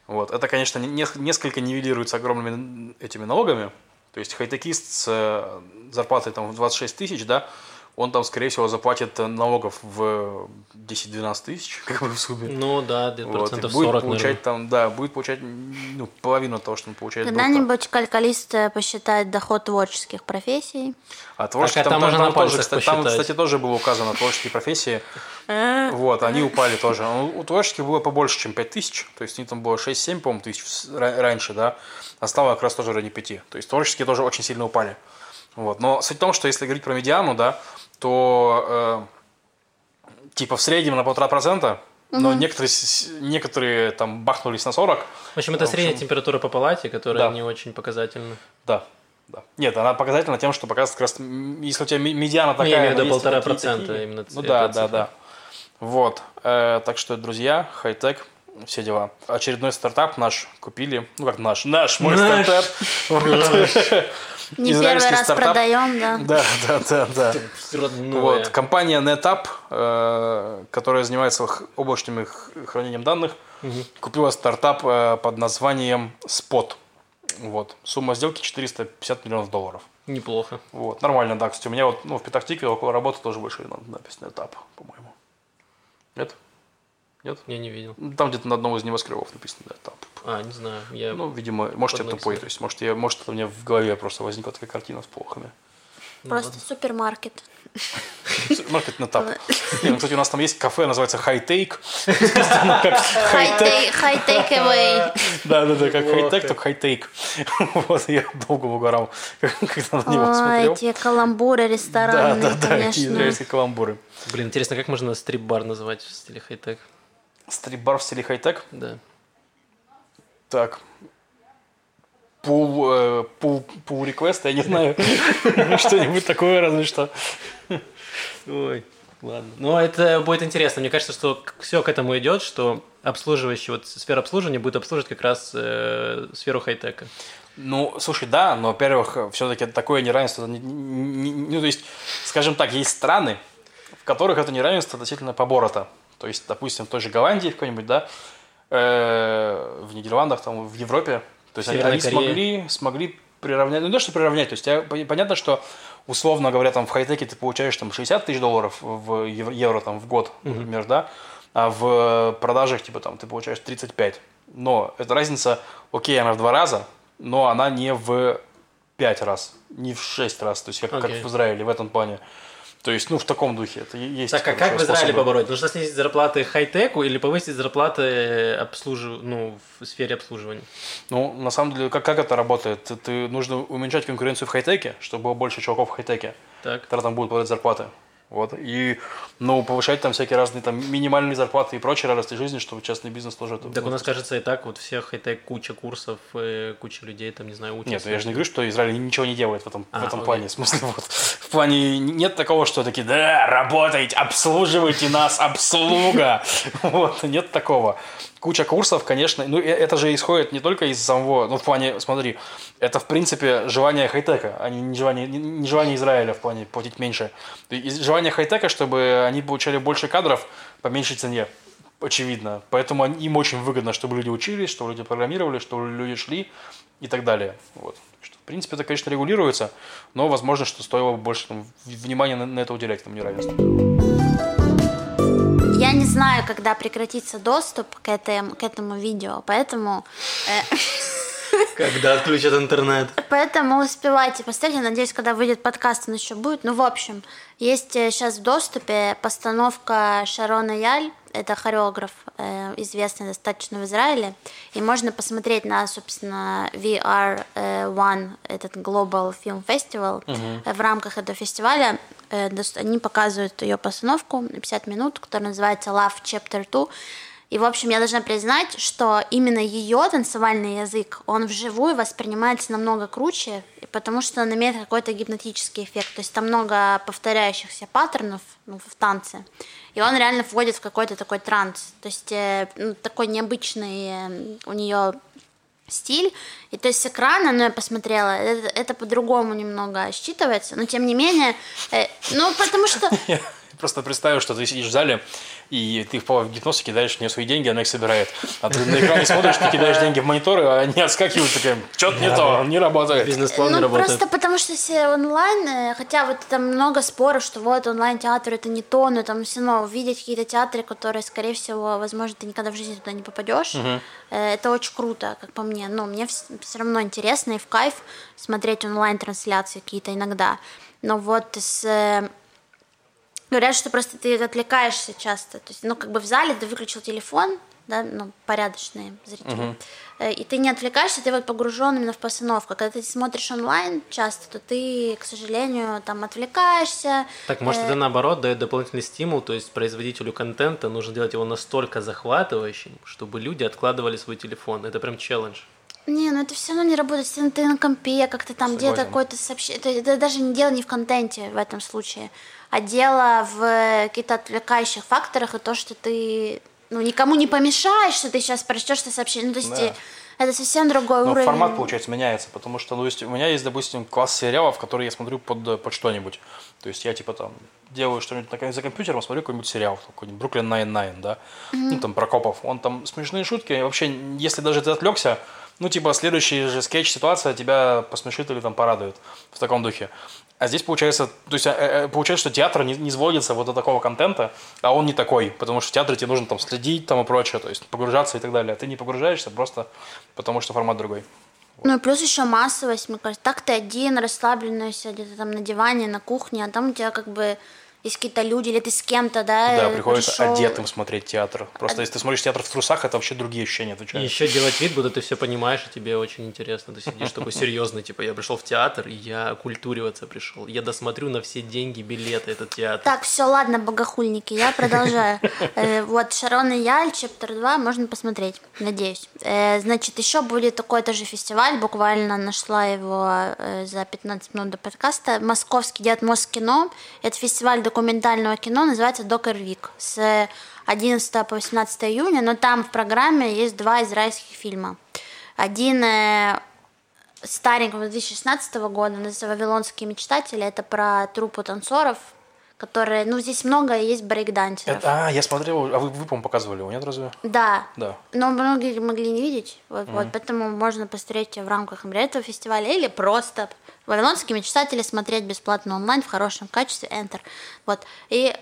Вот. Это, конечно, не- нес- несколько нивелируется огромными этими налогами. То есть хай-текист с э, зарплатой там, в 26 тысяч, да, он там, скорее всего, заплатит э, налогов в 10-12 тысяч, как бы в сумме. Ну да, где-то Вот, процентов будет 40, получать наверное. там, да, будет получать ну, половину того, что он получает. Когда-нибудь калькалист э, посчитает доход творческих профессий. А творческие, Так, а там, там там, можно там тоже, кстати, там, кстати, тоже было указано творческие профессии. Э, Вот, они упали тоже. Ну, У творческих было побольше, чем 5 тысяч. То есть, у них там было 6-7, по-моему, тысяч раньше, да. А стало как раз тоже районе 5. То есть, творческие тоже очень сильно упали. Вот. Но суть в том, что если говорить про медиану, да, то э, типа в среднем на полтора процента, но некоторые, с- некоторые там бахнулись на 40. В общем, это В общем, средняя температура по палате, которая Да. не очень показательна. Да. Да. Нет, она показательна тем, что показывает как раз, если у тебя медиана такая... Ну, я имею в виду полтора процента именно Ну да, да, да. Вот. Э, так что, друзья, хай-тек, все дела. Очередной стартап наш купили. Ну как наш? Наш, мой Наш. стартап. Не первый раз стартап. продаем, да. Да, да, да, да. Вот, компания NetApp, э, которая занимается облачным хранением данных, купила стартап э, под названием Spot. Вот. Сумма сделки 450 миллионов долларов. Неплохо. Вот, нормально, да. Кстати, у меня вот ну, в Петахтике около работы тоже вышли на- написано этап, по-моему. Нет? Нет? Я не видел. Ну, Там где-то на одном из небоскребов написано да, этап. А, не знаю. Я... Ну, видимо, может, я тупой. То есть, может, я, может, это у меня в голове просто возникла такая картина с плохами. ну, Просто ладно. супермаркет. Маркет на тап. Ну, кстати, у нас там есть кафе, называется High Take. Хай take away. Да, да, да, как Плохо. хай-тек, только High Take. Вот, я долго угорал, когда на него Ой, смотрел. эти каламбуры ресторанные, да, да, эти конечно. израильские каламбуры. Блин, интересно, как можно стрип-бар называть в стиле хай-тек? Стрип-бар в стиле хай-тек. Да. Так. Пул, э, пул, пул реквест, я не знаю. Что-нибудь такое, разве что. Ой, ладно. Но это будет интересно. Мне кажется, что все к этому идет, что обслуживающий, вот сфера обслуживания будет обслуживать как раз э, сферу хай-тека. Ну, слушай, да, но, во-первых, все-таки такое неравенство, не- не- не- ну, то есть, скажем так, есть страны, в которых это неравенство относительно поборота. То есть, допустим, в той же Голландии в какой-нибудь, да, э, в Нидерландах, там, в Европе. То есть, они, Северной они Корее. смогли, смогли приравнять, ну, не то, что приравнять, то есть, я- понятно, что, условно говоря, там, в хай-теке ты получаешь, там, 60 тысяч долларов в евро, евро, там, в год, например, да, а в продажах, типа, там, ты получаешь 35. Но эта разница, окей, она в два раза, но она не в пять раз, не в шесть раз, то есть как, как Окей. в Израиле в этом плане. То есть, ну, в таком духе. Это есть. Так, а как в Израиле побороть? Нужно снизить зарплаты хай-теку или повысить зарплаты обслужив... ну, в сфере обслуживания? Ну, на самом деле, как, как это работает? Ты, нужно уменьшать конкуренцию в хай-теке, чтобы было больше чуваков в хай-теке, Так. которые там будут платить зарплаты. Вот. И, ну, повышать там всякие разные там минимальные зарплаты и прочие радости жизни, чтобы частный бизнес тоже... это- Так у нас, кажется, и так вот всех хай-тек куча курсов, э, куча людей, там, не знаю, учатся. Нет, ну я же не говорю, что Израиль ничего не делает в этом, А, в этом окей. плане. В смысле, вот, в плане нет такого, что такие, да, работайте, обслуживайте нас, обслуга. Вот, нет такого. Куча курсов, конечно, ну, э- это же исходит не только из самого, ну, в плане, смотри, это, в принципе, желание хай-тека, а не желание, не- желание Израиля в плане платить меньше. И Желание хай-тека, чтобы они получали больше кадров по меньшей цене очевидно. Поэтому им очень выгодно, чтобы люди учились, чтобы люди программировали, чтобы люди шли и так далее. Вот. В принципе, это, конечно, регулируется, но возможно, что стоило бы больше там, внимания на, на это уделять, этому неравенству. Я не знаю, когда прекратится доступ к этому, к этому видео, поэтому, э, Когда отключат интернет. поэтому успевайте поставить. Я надеюсь, когда выйдет подкаст, он еще будет. Ну, в общем, есть сейчас в доступе постановка Шарона Яль, это хореограф, э, известный достаточно в Израиле, и можно посмотреть на, собственно, VR э, One, этот Global Film Festival. Э, В рамках этого фестиваля они показывают ее постановку на 50 минут, которая называется Love Chapter 2. И, в общем, я должна признать, что именно ее танцевальный язык, он вживую воспринимается намного круче, потому что он имеет какой-то гипнотический эффект. То есть там много повторяющихся паттернов ну, в танце, и он реально вводит в какой-то такой транс. То есть э, ну, такой необычный э, у нее стиль. И то есть с экрана, ну, я посмотрела, это, это по-другому немного считывается, но тем не менее, э, ну, потому что... Просто представил, что ты сидишь в зале, и ты впал в гипноз и кидаешь в нее свои деньги, она их собирает. А ты на экране смотришь, ты кидаешь деньги в мониторы, а они отскакивают, такие, что-то не то, не работает. Бизнес-план не Ну, работает. просто потому что все онлайн, э, хотя вот там много споров, что вот онлайн-театр это не то, но там все равно увидеть какие-то театры, которые, скорее всего, возможно, ты никогда в жизни туда не попадешь, э, это очень круто, как по мне. Ну, мне все равно интересно и в кайф смотреть онлайн-трансляции какие-то иногда. Но вот с э, Говорят, что просто ты отвлекаешься часто. То есть, ну, как бы в зале ты выключил телефон, да, ну, порядочные зрители. Э, И ты не отвлекаешься, ты вот погружен именно в постановку. Когда ты смотришь онлайн часто, то ты, к сожалению, там отвлекаешься. Так, может, Э, это наоборот дает дополнительный стимул, то есть производителю контента нужно делать его настолько захватывающим, чтобы люди откладывали свой телефон. Это прям челлендж. Не, ну это все равно не работает. Если ты на компе, как-то там где-то какое-то сообщение. Это, это даже не дело не в контенте в этом случае, а дело в каких-то отвлекающих факторах и то, что ты ну, никому не помешаешь, что ты сейчас прочтешь это сообщение. Ну, то есть Да. э, это совсем другой Но уровень. формат, получается, меняется, потому что, ну, есть, у меня есть, допустим, класс сериалов, которые я смотрю под, под что-нибудь. То есть я, типа, там, делаю что-нибудь за компьютером, смотрю какой-нибудь сериал, какой-нибудь Бруклин Nine-Nine, да, ну, там, Прокопов, он там смешные шутки, вообще, если даже ты отвлекся, ну, типа, следующий же скетч, ситуация тебя посмешит или там порадует в таком духе. А здесь получается, то есть, э, э, получается, что театр не, не сводится вот до такого контента, а он не такой, потому что в театре тебе нужно там следить там и прочее, то есть погружаться и так далее. А ты не погружаешься просто потому, что формат другой. Ну и плюс еще массовость, мне кажется. Так ты один, расслабленный, где-то там на диване, на кухне, а там у тебя как бы есть какие-то люди, или ты с кем-то, да? Да, приходится пришел... одетым смотреть театр. Просто а... если ты смотришь театр в трусах, это вообще другие ощущения отвечают. И еще делать вид, будто ты все понимаешь, и тебе очень интересно. Ты сидишь такой серьезный, типа, я пришел в театр, и я культуриваться пришел. Я досмотрю на все деньги билеты этот театр. Так, все, ладно, богохульники, я продолжаю. Э, вот, Шарон и Яль, Чептер 2, можно посмотреть, надеюсь. Э, значит, еще будет такой тоже фестиваль, буквально нашла его э, за 15 минут до подкаста. Московский Дед Москино. Это фестиваль документального кино, называется Докер Вик, с 11 по 18 июня, но там в программе есть два израильских фильма. Один э, старенького 2016 года, называется «Вавилонские мечтатели», это про трупы танцоров, которые, ну, здесь много есть брейкдансеров. Это, а, я смотрел, а вы, вы по-моему, показывали его, нет, разве? Да. Да. Но многие могли не видеть, вот, mm-hmm. вот поэтому можно посмотреть в рамках, например, этого фестиваля или просто Вавилонские мечтатели смотреть бесплатно онлайн в хорошем качестве, Enter. Вот. И...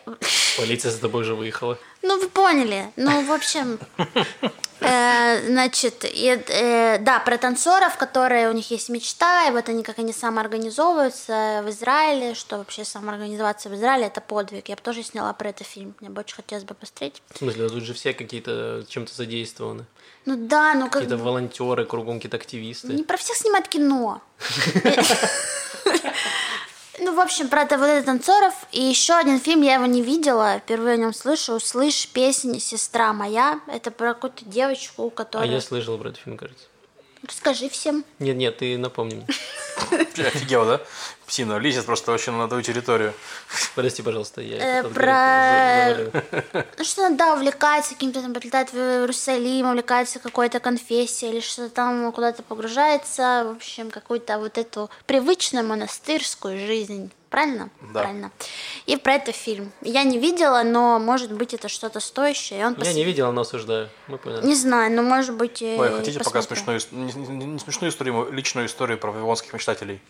Полиция за тобой уже выехала. Ну, вы поняли. Ну, в общем, э, значит, и, э, да, про танцоров, которые у них есть мечта, и вот они, как они самоорганизовываются в Израиле, что вообще самоорганизоваться в Израиле это подвиг. Я бы тоже сняла про это фильм. Мне бы очень хотелось бы посмотреть. В смысле, тут же все какие-то чем-то задействованы. Ну да, ну как... Какие-то волонтеры, кругом какие-то активисты. Не про всех снимать кино. Ну, в общем, про вот это танцоров. И еще один фильм, я его не видела, впервые о нем слышу. «Услышь песнь «Сестра моя». Это про какую-то девочку, у которой... А я слышал про этот фильм, кажется. Расскажи всем. Нет, нет, ты напомни мне. Офигел, да? Псина лезет просто вообще на твою территорию. Прости, пожалуйста, я э, про... Ну, что да, увлекается каким-то, там, прилетает в Иерусалим, увлекается какой-то конфессией или что-то там куда-то погружается, в общем, какую-то вот эту привычную монастырскую жизнь. Правильно? Да. Правильно. И про это фильм. Я не видела, но может быть это что-то стоящее. И он Я пос... не видела, но осуждаю. Мы поняли. Не знаю, но может быть. Ой, хотите пока смешную, не, не, не смешную историю, личную историю про вавилонских мечтателей?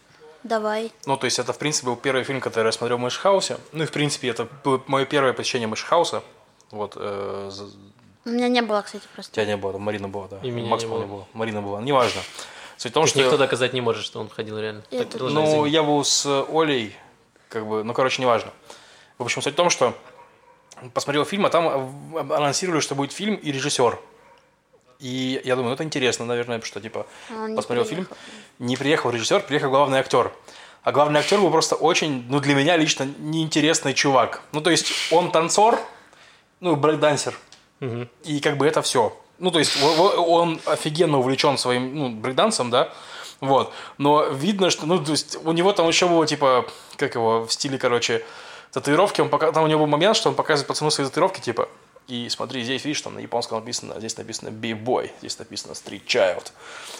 Давай. Ну, то есть это, в принципе, был первый фильм, который я смотрел в Мэшхаусе. Ну и, в принципе, это было мое первое посещение Мэшхауса. Вот. Э, У меня не было, кстати, просто. У тебя не было, Марина была, да. И меня Макс не было. не было. Марина была. Неважно. Суть в том, что... Никто доказать не может, что он ходил реально. Так, ну, я был с Олей, как бы, ну, короче, неважно. В общем, суть в том, что посмотрел фильм, а там анонсировали, что будет фильм и режиссер. И я думаю, ну это интересно, наверное, что типа Он посмотрел фильм, не приехал режиссер, приехал главный актер. А главный актер был просто очень, ну для меня лично неинтересный чувак. Ну то есть он танцор, ну брейкдансер. Угу. И как бы это все. Ну то есть он офигенно увлечен своим ну, брейкдансом, да. Вот. Но видно, что, ну, то есть у него там еще было, типа, как его, в стиле, короче, татуировки, он пока, там у него был момент, что он показывает пацану свои татуировки, типа, и смотри, здесь, видишь, там на японском написано, здесь написано B-boy, здесь написано street child.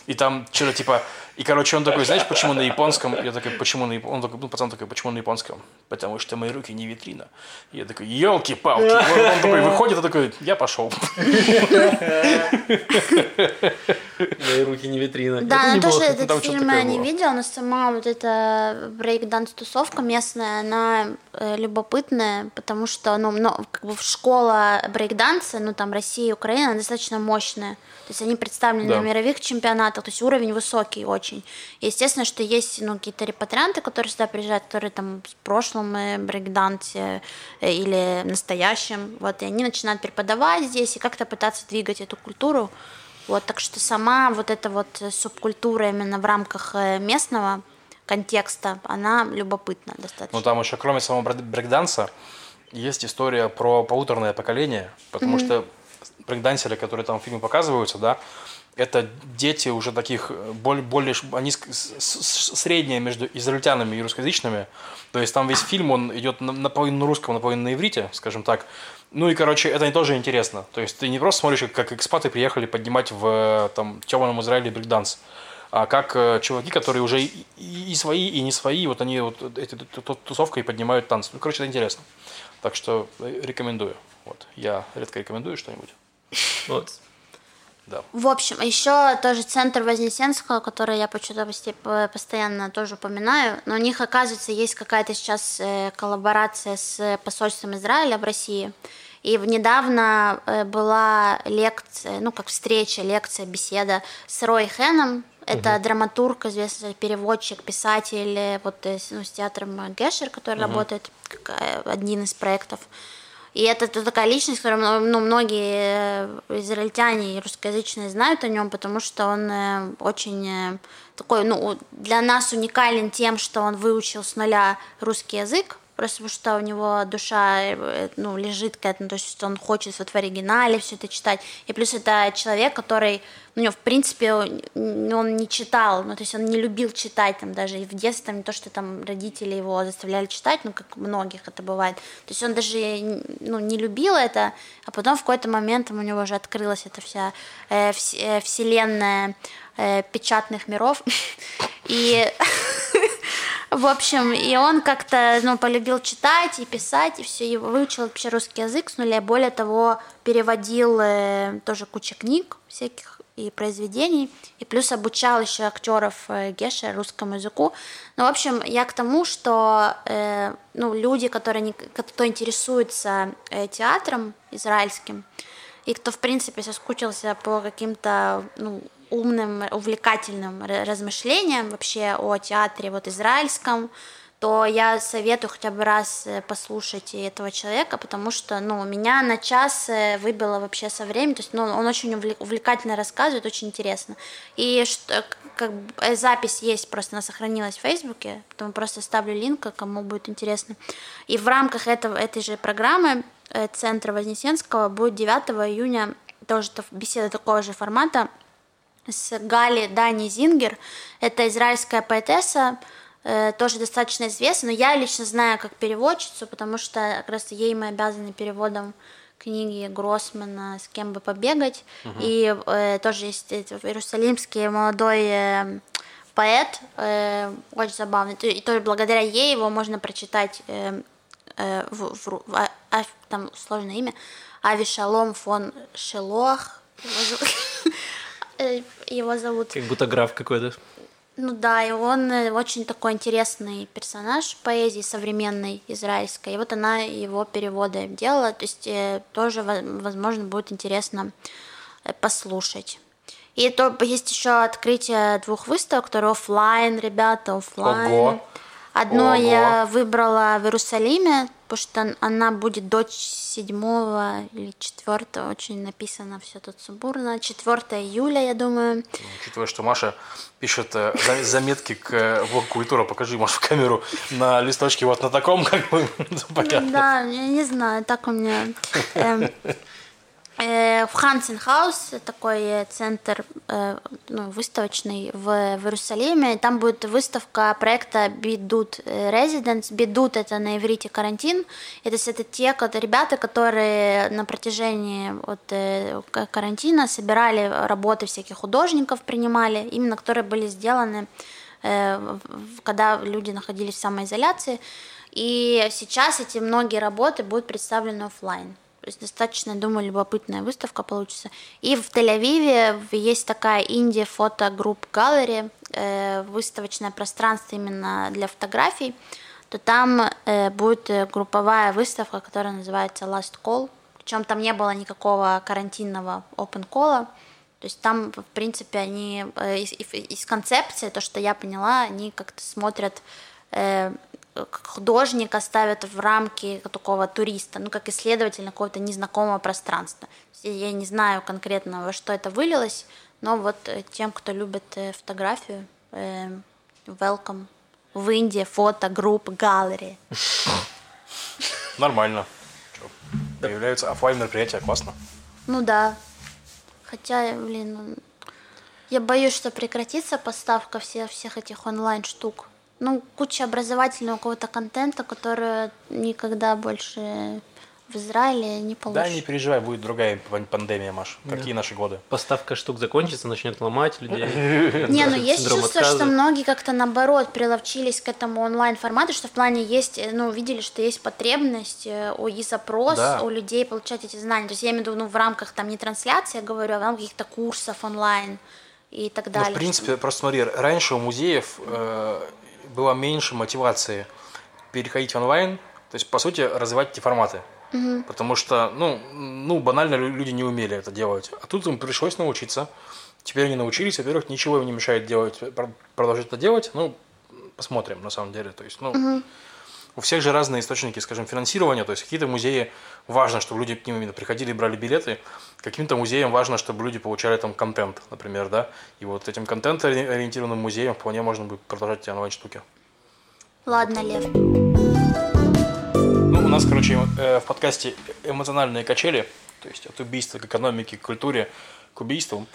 И там что-то типа... И, короче, он такой, знаешь, почему на японском? Я такой, почему на японском? Он такой, ну, пацан такой, почему на японском? Потому что мои руки не витрина. И я такой, елки-палки. Он, он такой выходит, и такой, я пошел. Мои руки не витрина. Да, она тоже этот фильм я не видела, но сама вот эта брейк-данс-тусовка местная, она э, любопытная, потому что, ну, как бы школа брейкданса, ну, там, Россия и Украина, достаточно мощная. То есть они представлены да. на мировых чемпионатах, то есть уровень высокий очень. Естественно, что есть ну, какие-то репатрианты, которые сюда приезжают, которые там в прошлом э, брейкдансе э, или настоящем, вот, и они начинают преподавать здесь и как-то пытаться двигать эту культуру. Вот, так что сама вот эта вот субкультура именно в рамках э, местного контекста, она любопытна достаточно. Ну, там еще, кроме самого брейкданса, есть история про полуторное поколение, потому mm-hmm. что брейкдансеры, которые там в фильме показываются, да, это дети уже таких более, более они средние между израильтянами и русскоязычными. То есть там весь фильм, он идет наполовину на русском, наполовину на иврите, скажем так. Ну и, короче, это тоже интересно. То есть ты не просто смотришь, как экспаты приехали поднимать в там, темном Израиле брейкданс, а как э, чуваки, которые уже и, и свои, и не свои, вот они вот этой тусовкой поднимают танцы. Ну, короче, это интересно. Так что э, рекомендую. Вот. Я редко рекомендую что-нибудь. Вот. Да. В общем, еще тоже центр Вознесенского, который я почему-то постоянно тоже упоминаю, но у них, оказывается, есть какая-то сейчас э, коллаборация с посольством Израиля в России. И недавно э, была лекция, ну как встреча, лекция, беседа с Рой Хэном, это угу. драматург, известный переводчик, писатель, э, вот ну, с театром Гешер, который угу. работает, как один из проектов. И это такая личность, которую ну, многие э, израильтяне и русскоязычные знают о нем, потому что он э, очень э, такой, ну, для нас уникален тем, что он выучил с нуля русский язык, просто потому что у него душа ну, лежит к этому, то есть он хочет вот в оригинале все это читать. И плюс это человек, который у него, в принципе, он не читал, ну, то есть он не любил читать, там, даже и в детстве, не то, что там родители его заставляли читать, ну, как у многих это бывает, то есть он даже, ну, не любил это, а потом в какой-то момент там, у него уже открылась эта вся э, э, вселенная э, печатных миров, и в общем, и он как-то, ну, полюбил читать и писать, и все, и выучил вообще русский язык с нуля. Более того, переводил э, тоже кучу книг всяких и произведений, и плюс обучал еще актеров э, Геша русскому языку. Ну, в общем, я к тому, что э, ну, люди, которые не, кто интересуется э, театром израильским, и кто, в принципе, соскучился по каким-то ну, умным, увлекательным размышлениям вообще о театре вот израильском, то я советую хотя бы раз э, послушать этого человека, потому что, ну, меня на час э, выбило вообще со временем, то есть, ну, он очень увлекательно рассказывает, очень интересно. И что, как э, запись есть, просто она сохранилась в Фейсбуке, поэтому просто ставлю линк, кому будет интересно. И в рамках этого, этой же программы Центра Вознесенского будет 9 июня тоже беседа такого же формата с Гали Дани Зингер. Это израильская поэтесса, э, тоже достаточно известна, но я лично знаю как переводчицу, потому что как раз ей мы обязаны переводом книги Гроссмана «С кем бы побегать». Угу. И э, тоже есть иерусалимский молодой э, поэт, э, очень забавный. И тоже благодаря ей его можно прочитать э, э, в, в, в, а, а, там сложное имя, Авишалом фон Шелох. Э, его зовут. Как будто граф какой-то. Ну да, и он э, очень такой интересный персонаж поэзии современной израильской. И вот она его переводы делала, то есть э, тоже, возможно, будет интересно послушать. И то есть еще открытие двух выставок, которые офлайн, ребята, офлайн. Ого. Одно Ого. я выбрала в Иерусалиме, потому что она будет до 7 или 4, очень написано все тут сумбурно. 4 июля, я думаю. Учитывая, что Маша пишет э, заметки к э, влог культура, покажи, Маша, в камеру, на листочке вот на таком, как бы, понятно. Да, я не знаю, так у меня... Э, в Хансенхаус, такой э, центр э, ну, выставочный в, в Иерусалиме. Там будет выставка проекта Бидут Residence. Бидут это на иврите карантин. Это, это те ребята, которые на протяжении вот, карантина собирали работы всяких художников, принимали, именно которые были сделаны, когда люди находились в самоизоляции. И сейчас эти многие работы будут представлены офлайн. То есть достаточно, думаю, любопытная выставка получится. И в Тель-Авиве есть такая Индия фотогрупп галерея, э, выставочное пространство именно для фотографий, то там э, будет групповая выставка, которая называется Last Call. Причем там не было никакого карантинного open call. То есть там, в принципе, они э, из, из концепции, то, что я поняла, они как-то смотрят э, художника ставят в рамки такого туриста, ну, как исследователь какого-то незнакомого пространства. Я не знаю конкретно, во что это вылилось, но вот э, тем, кто любит э, фотографию, э, welcome в Индии, фото, групп, галереи. Нормально. Появляются офлайн мероприятия, классно. Ну да. Хотя, блин, я боюсь, что прекратится поставка всех, всех этих онлайн штук ну, куча образовательного какого-то контента, который никогда больше в Израиле не получишь. Да, не переживай, будет другая пан- пандемия, Маш. Какие наши годы? Поставка штук закончится, начнет ломать людей. Не, ну есть чувство, что многие как-то наоборот приловчились к этому онлайн-формату, что в плане есть, э, ну, видели, что есть потребность э, и запрос Да. у людей получать эти знания. То есть я имею в виду, ну, в рамках там не трансляции, я говорю, а в рамках каких-то курсов онлайн и так Ну, далее. в принципе, просто смотри, раньше у музеев э, было меньше мотивации переходить в онлайн, то есть, по сути, развивать эти форматы. Потому что, ну, ну, банально лю- люди не умели это делать. А тут им пришлось научиться. Теперь они научились, во-первых, ничего им не мешает делать, пр- продолжать это делать. Ну, посмотрим, на самом деле. То есть, ну, у всех же разные источники, скажем, финансирования. То есть, какие-то музеи важно, чтобы люди к ним именно приходили и брали билеты. Каким-то музеям важно, чтобы люди получали там контент, например, да. И вот этим контент-ориентированным музеем вполне можно будет продолжать эти онлайн-штуки. Ладно, Лев. Ну, у нас, короче, э, в подкасте эмоциональные качели, то есть от убийства к экономике, к культуре, к убийству.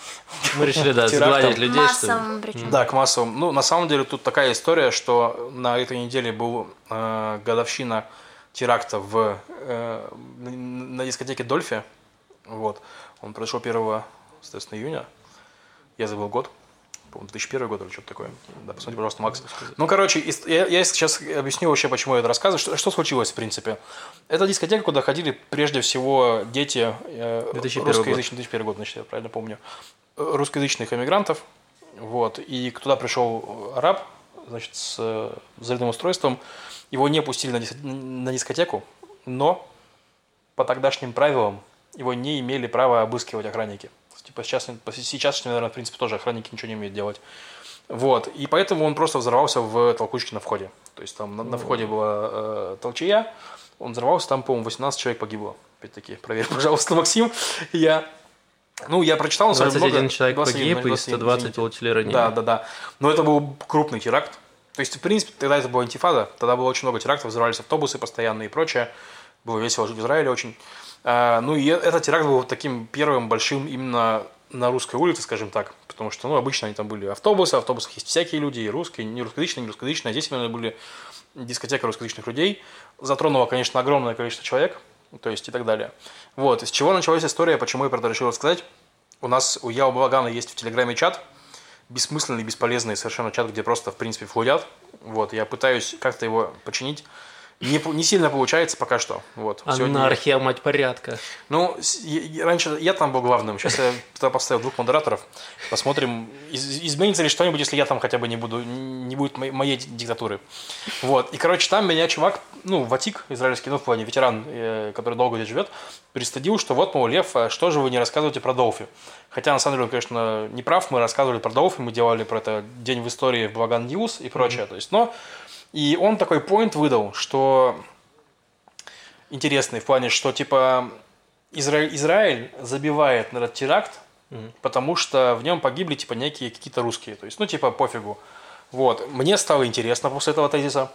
Мы решили, да, сгладить людей, Массовым причем. Да, к массовым. Ну, на самом деле, тут такая история, что на этой неделе был э, годовщина теракта в, э, на дискотеке Дольфи. Вот. Он произошел 1 соответственно, июня. Я забыл год. По-моему, 2001 год или что-то такое. Да, посмотри, пожалуйста, Макс. Ну, короче, я, я сейчас объясню вообще, почему я это рассказываю. Что, что случилось, в принципе? Это дискотека, куда ходили прежде всего дети э, 2001 год. русскоязычных, 2001 год, значит, я правильно помню, русскоязычных эмигрантов. Вот, и туда пришел араб, значит, с э, взрывным устройством. Его не пустили на, дис- на дискотеку, но по тогдашним правилам его не имели права обыскивать охранники. Типа сейчас, сейчас, наверное, в принципе, тоже охранники ничего не умеют делать. Вот. И поэтому он просто взорвался в толкучке на входе. То есть там на, на входе была э, толчая, он взорвался, там, по-моему, 18 человек погибло. Опять-таки, проверь, пожалуйста, Максим. Я, ну, я прочитал, на самом деле, 21 много. человек 21, погиб и 21, 120 извините. получили ранения. Да, да, да. Но это был крупный теракт. То есть, в принципе, тогда это была антифада, тогда было очень много терактов, взрывались автобусы постоянно и прочее. Было весело жить в Израиле очень. А, ну и этот теракт был таким первым большим именно на русской улице, скажем так. Потому что, ну, обычно они там были автобусы, в автобусах есть всякие люди, и русские, не русскоязычные, не русскоязычные. А здесь именно были дискотека русскоязычных людей. Затронула, конечно, огромное количество человек, то есть и так далее. Вот, из чего началась история, почему я про это решил рассказать. У нас у Яо Балагана есть в Телеграме чат, бессмысленный, бесполезный совершенно чат, где просто, в принципе, флудят. Вот, я пытаюсь как-то его починить. Не, не сильно получается пока что. Вот. Сегодня- Анархия, мать порядка. ну, я- раньше я там был главным, сейчас я туда поставил двух модераторов. Посмотрим, из- изменится ли что-нибудь, если я там хотя бы не буду, не будет мо- моей диктатуры. Вот. И, короче, там меня чувак, ну, ותיק, израильский, ну, в плане ветеран, э, который долго здесь живет, пристыдил, что вот, мол, Лев, а что же вы не рассказываете про Долфи? Хотя, на самом деле, он, конечно, не прав, мы рассказывали про Долфи, мы делали про это день в истории в Balagan News и прочее. То есть, но... И он такой поинт выдал, что интересный в плане, что типа Изра- Израиль забивает на этот теракт, потому что в нем погибли типа некие какие-то русские. То есть, ну типа пофигу. Вот. Мне стало интересно после этого тезиса.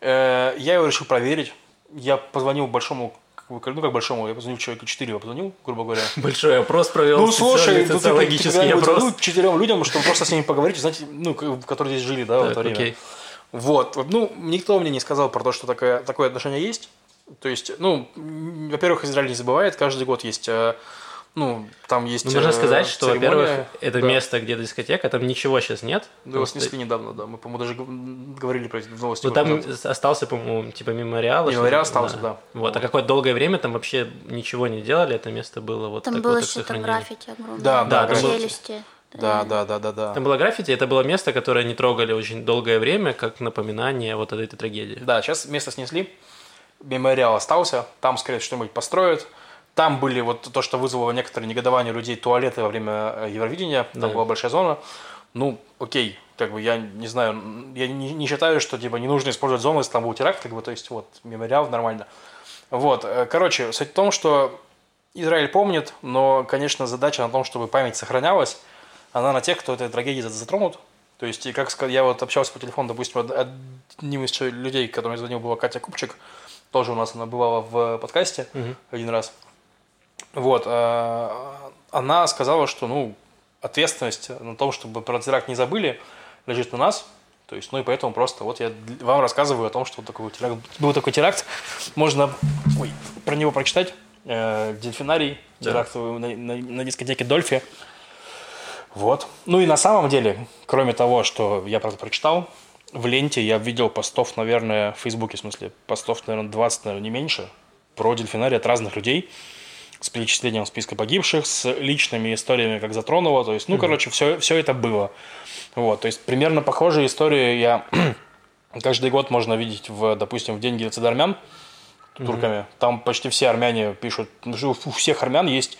Э, Я его решил проверить. Я позвонил большому, ну как большому, я позвонил человеку 4, я позвонил, грубо говоря. Большой опрос провел. Ну, слушай, ну, ты, ты, социологический когда-нибудь опрос. звонил четырем людям, чтобы просто с ними поговорить, знаете, ну, которые здесь жили, да, в Так, это время. окей. Вот, ну, никто мне не сказал про то, что такое, такое отношение есть. То есть, ну, во-первых, Израиль не забывает, каждый год есть, э, ну, там есть Ну, нужно э, сказать, что, во-первых, это Да. место, где дискотека, там ничего сейчас нет. Да, его снесли недавно, да. Мы, по-моему, даже говорили про это в новости. Ну, там назад. остался, по-моему, типа мемориал. Мемориал остался, да. Вот, а какое-то долгое время там вообще ничего не делали, это место было вот Там так было вот, так что-то сохранили. граффити огромное. Да, да, там было- Челюсти. Да, да, да, да, да. Там было граффити, это было место, которое не трогали очень долгое время, как напоминание вот этой трагедии. Да, сейчас место снесли, мемориал остался, там, скорее всего, что-нибудь построят. Там были вот то, что вызвало некоторое негодование людей, туалеты во время э, Евровидения, там Да. была большая зона. Ну, окей, как бы я не знаю, я не, не считаю, что типа не нужно использовать зону, если там был теракт, как бы, то есть вот мемориал нормально. Вот, э, короче, суть в том, что Израиль помнит, но, конечно, задача на том, чтобы память сохранялась, она на тех, кто этой трагедией за- затронут. То есть, и как я вот общался по телефону, допустим, од- одним из людей, которому я звонил, была Катя Купчик, тоже у нас она бывала в подкасте один раз. Вот, э, она сказала, что, ну, ответственность на том, чтобы про теракт не забыли, лежит на нас, То есть, ну и поэтому просто вот я вам рассказываю о том, что такой теракт, был такой теракт. Можно ой, про него прочитать. Э, дельфинарий, Да. теракт на, на- на дискотеке Дольфи. Вот. Ну и на самом деле, кроме того, что я правда прочитал, в ленте я видел постов, наверное, в Фейсбуке, в смысле, постов, наверное, 20, наверное, не меньше, про дельфинарий от разных людей с перечислением списка погибших, с личными историями, как затронуло. То есть, ну, короче, все, все это было. Вот, то есть, примерно похожие истории я каждый год можно видеть, в, допустим, в День геноцида армян турками. Там почти все армяне пишут, ну, у всех армян есть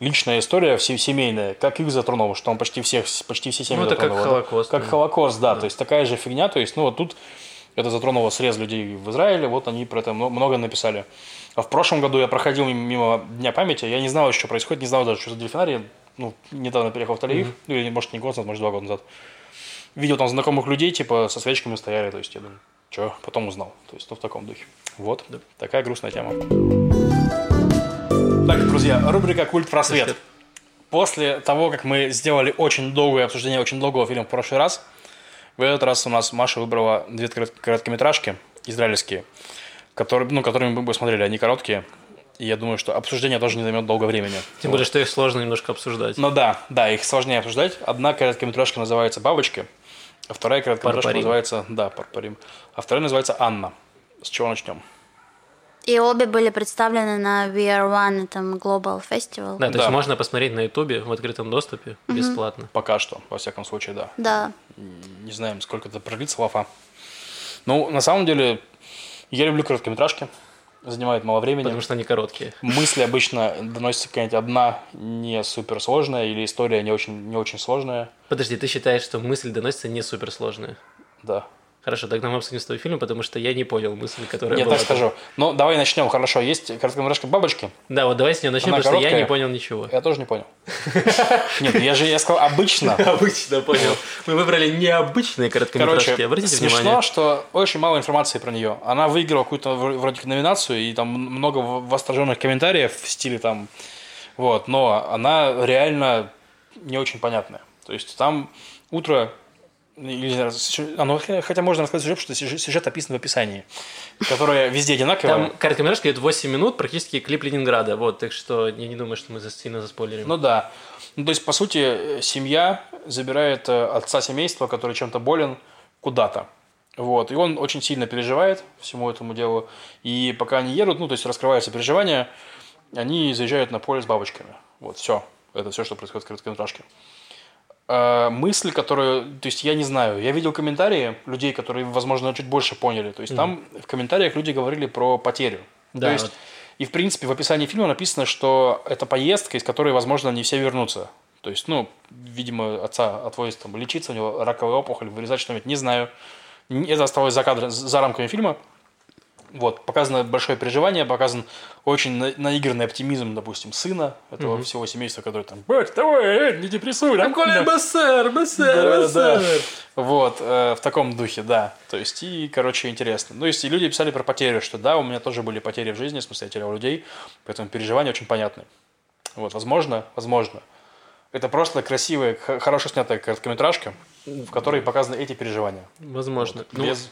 личная история все- семейная, как их затронуло, что там почти всех, почти все семьи Ну, это как затронуло. Холокост, Как да. Холокост, да, то есть такая же фигня, то есть, ну, вот тут это затронуло срез людей в Израиле, вот они про это мно- много написали. А в прошлом году я проходил мимо- Дня памяти, я не знал, что происходит, не знал даже, что за дельфинарий, ну, недавно переехал в Тель-Авив, ну, или, может, не год назад, может, два года назад. Видел там знакомых людей, типа, со свечками стояли, то есть я думаю, что, потом узнал, то есть, ну, в таком духе. Вот, такая грустная тема. Так, друзья, рубрика «Культ просвет». После того, как мы сделали очень долгое обсуждение очень долгого фильма в прошлый раз, в этот раз у нас Маша выбрала две корот- короткометражки израильские, которые, ну, которые мы бы смотрели, они короткие. И я думаю, что обсуждение тоже не займет долго времени. Тем более, что их сложно немножко обсуждать. Ну да, да, их сложнее обсуждать. Одна короткометражка называется «Бабочки», а вторая короткометражка Парпарим. называется... Да, «Парпарим». А вторая называется «Анна». С чего начнем? И обе были представлены на VR One, этом Global Festival. Да, то Да. есть можно посмотреть на Ютубе в открытом доступе бесплатно. Пока что, во всяком случае, да. Да. Не знаем, сколько это продлится лафа. Ну, на самом деле, я люблю короткометражки. Занимает мало времени. Потому что они короткие. Мысли обычно доносится какая-нибудь одна не супер сложная или история не очень, не очень сложная. Подожди, ты считаешь, что мысль доносится не суперсложная? Да. Хорошо, тогда мы обсудим с тобой фильм, потому что я не понял мысль, которая Я была так там. скажу. Ну, давай начнем. Хорошо, есть короткометражка «Бабочки». Да, вот давай с нее начнем, Она потому что я короткая? не понял ничего. Я тоже не понял. Нет, я же я сказал обычно. Обычно понял. Мы выбрали необычные короткометражки. Обратите смешно, внимание. что очень мало информации про нее. Она выиграла какую-то вр- вроде как номинацию, и там много восторженных комментариев в стиле там... Вот, но она реально не очень понятная. То есть там утро... или, знаю, сюжет- а, ну, хотя- можно рассказать сюжет, что сюжет, описан в описании, которое везде одинаковое. Там короткометражка идет 8 минут, практически клип Ленинграда. Вот, так что я не думаю, что мы за- сильно заспойлерим. Ну да. Ну, то есть, по сути, э, семья забирает э, отца семейства, который чем-то болен, куда-то. Вот. И он очень сильно переживает всему этому делу. И пока они едут, ну, то есть раскрываются переживания, они заезжают на поле с бабочками. Вот, все. Это все, что происходит в короткометражке. Э, мысль, которую, то есть я не знаю, я видел комментарии людей, которые, возможно, чуть больше поняли. То есть там в комментариях люди говорили про потерю. Да, то есть, вот. и в принципе в описании фильма написано, что это поездка, из которой, возможно, не все вернутся. То есть, ну, видимо, отца отвозят там лечиться, у него раковая опухоль, вырезать что-нибудь, не знаю. Это осталось за кадром, за рамками фильма. Вот, показано большое переживание, показан очень на- наигранный оптимизм, допустим, сына этого всего семейства, который там, «Бать, давай, э, не депрессуй, да?» Да. бассер, Да, да. Вот, э, в таком духе, да. То есть, и, короче, интересно. Ну, есть, и люди писали про потери, что да, у меня тоже были потери в жизни, в смысле, я терял людей, поэтому переживания очень понятны. Вот, возможно, возможно. Это просто красивая, хорошо снятая короткометражка, в которой показаны эти переживания. Возможно. Ну, Без...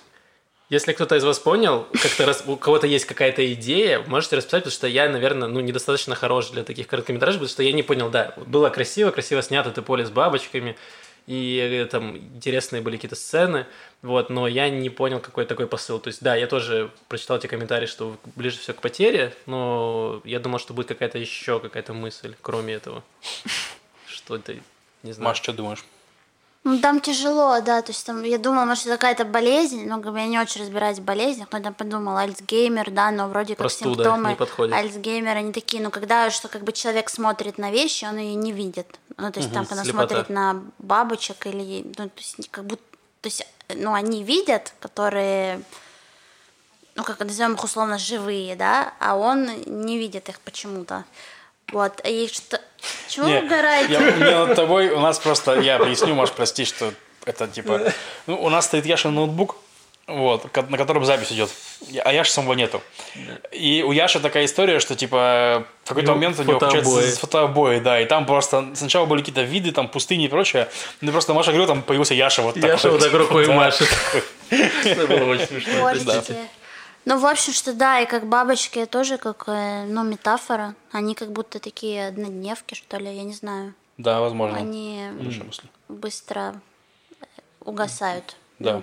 Если кто-то из вас понял, как-то раз у кого-то есть какая-то идея, можете расписать, потому что я, наверное, ну, недостаточно хорош для таких короткометражек, потому что я не понял, да, было красиво, красиво снято это поле с бабочками, и э, там интересные были какие-то сцены, вот, но я не понял, какой такой посыл. То есть, да, я тоже прочитал эти комментарии, что ближе все к потере, но я думал, что будет какая-то еще какая-то мысль, кроме этого. Что это, не знаю. Маш, что думаешь? Ну, там тяжело, да, то есть там, я думала, может, это какая-то болезнь, но я не очень разбираюсь в болезнях, но там подумала, Альцгеймер, да, но вроде как Простуда симптомы не подходит. Альцгеймера, они такие, ну, когда что как бы человек смотрит на вещи, он ее не видит. Ну, то есть там, когда слепота. смотрит на бабочек или, ну, то есть как будто, то есть, ну, они видят, которые, ну, как назовем их условно, живые, да, а он не видит их почему-то. Вот, и что... Чего вы Не, угораете? я, мне над тобой, у нас просто, я поясню, Маш, прости, что это типа... Ну, у нас стоит Яшин ноутбук, вот, на котором запись идет. Я- А Яши самого нету. И у Яши такая история, что типа в какой-то момент у него получается фотообои, да, и там просто сначала были какие-то виды, там пустыни и прочее, ну просто Маша говорю, там появился Яша вот такой. Яша вот так рукой машет. Это было очень смешно. Ну, в общем, что да, и как бабочки тоже как, э, ну, метафора. Они как будто такие однодневки, что ли, я не знаю. Да, возможно. Они быстро э, угасают. Да,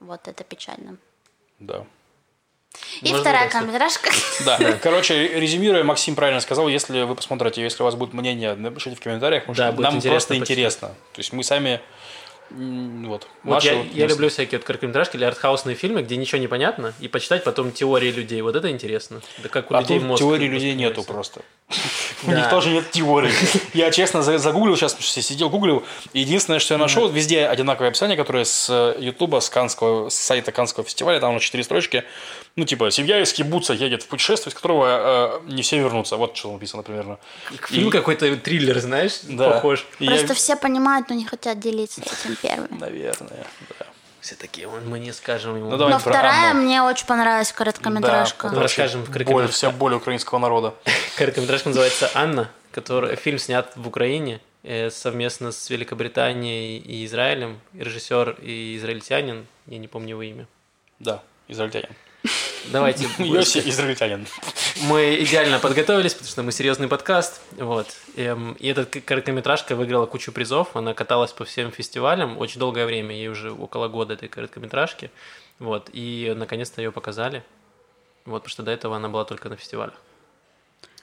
Вот это печально. да. И Можно вторая короткометражка. Да, короче, резюмируя, Максим правильно сказал, если вы посмотрите, если у вас будет мнение, напишите в комментариях, потому Да, что будет нам интересно просто почитать. интересно. То есть мы сами, вот, Вот я, я люблю всякие вот короткометражки или артхаусные фильмы, где ничего не понятно, и почитать потом теории людей. Вот это интересно. Да как у А людей мозг теории людей нету просто. У них тоже нет теории. Я честно за- загуглил сейчас, потому что сидел, гуглил. Единственное, что я нашел, везде одинаковое описание, которое с э, Ютуба, с Канского, с сайта Канского фестиваля, там на четыре строчки. Ну, типа, семья из кибуца едет в путешествие, из которого э, не все вернутся. Вот что написано примерно. Фильм И- какой-то триллер, знаешь, Да. похож. И я- Просто все понимают, но не хотят делиться этим первыми. Наверное, да. Все такие, «Ой, мы не скажем ему. Ну, давай Но вторая Анну. мне очень понравилась короткометражка. Да, Ну, расскажем в боль, вся боль украинского народа. Короткометражка называется «Анна», который, фильм снят в Украине э, совместно с Великобританией и Израилем. Режиссер и израильтянин, я не помню его имя. Да, израильтянин. Давайте. Йоси израильтянин. Мы идеально подготовились, потому что мы серьезный подкаст. Вот. Эм, И эта короткометражка выиграла кучу призов. Она каталась по всем фестивалям очень долгое время. Ей уже около года этой короткометражки. Вот. И наконец-то ее показали. Вот, потому что до этого она была только на фестивалях.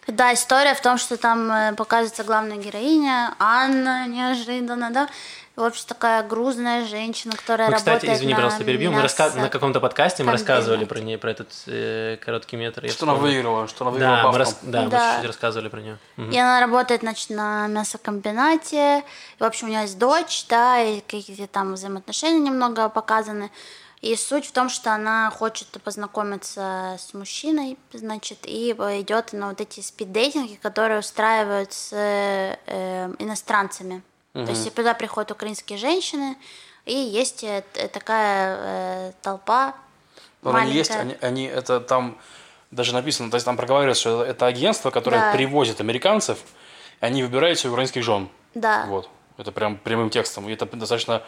Да, история в том, что там э, показывается главная героиня, Анна, неожиданно, да? В общем, такая грузная женщина, которая Мы, работает кстати, извини, на пожалуйста, перебью. Мы раска- на каком-то подкасте мы рассказывали про ней, про этот э, короткий метр. Что она выиграла, что она выиграла Да, мы, рас- да, мы Да. чуть-чуть рассказывали про нее. И она работает, значит, на мясокомбинате. И, в общем, у нее есть дочь, да, и какие-то там взаимоотношения немного показаны. И суть в том, что она хочет познакомиться с мужчиной, значит, и идет на вот эти спиддейтинги, которые устраивают с э, иностранцами. То есть туда приходят украинские женщины, и есть э, такая э, толпа Но они есть, они, они это там даже написано, то есть там проговаривается, что это агентство, которое Да. привозит американцев, они выбирают себе украинских жен. Да. Вот. Это прям прямым текстом. И это достаточно...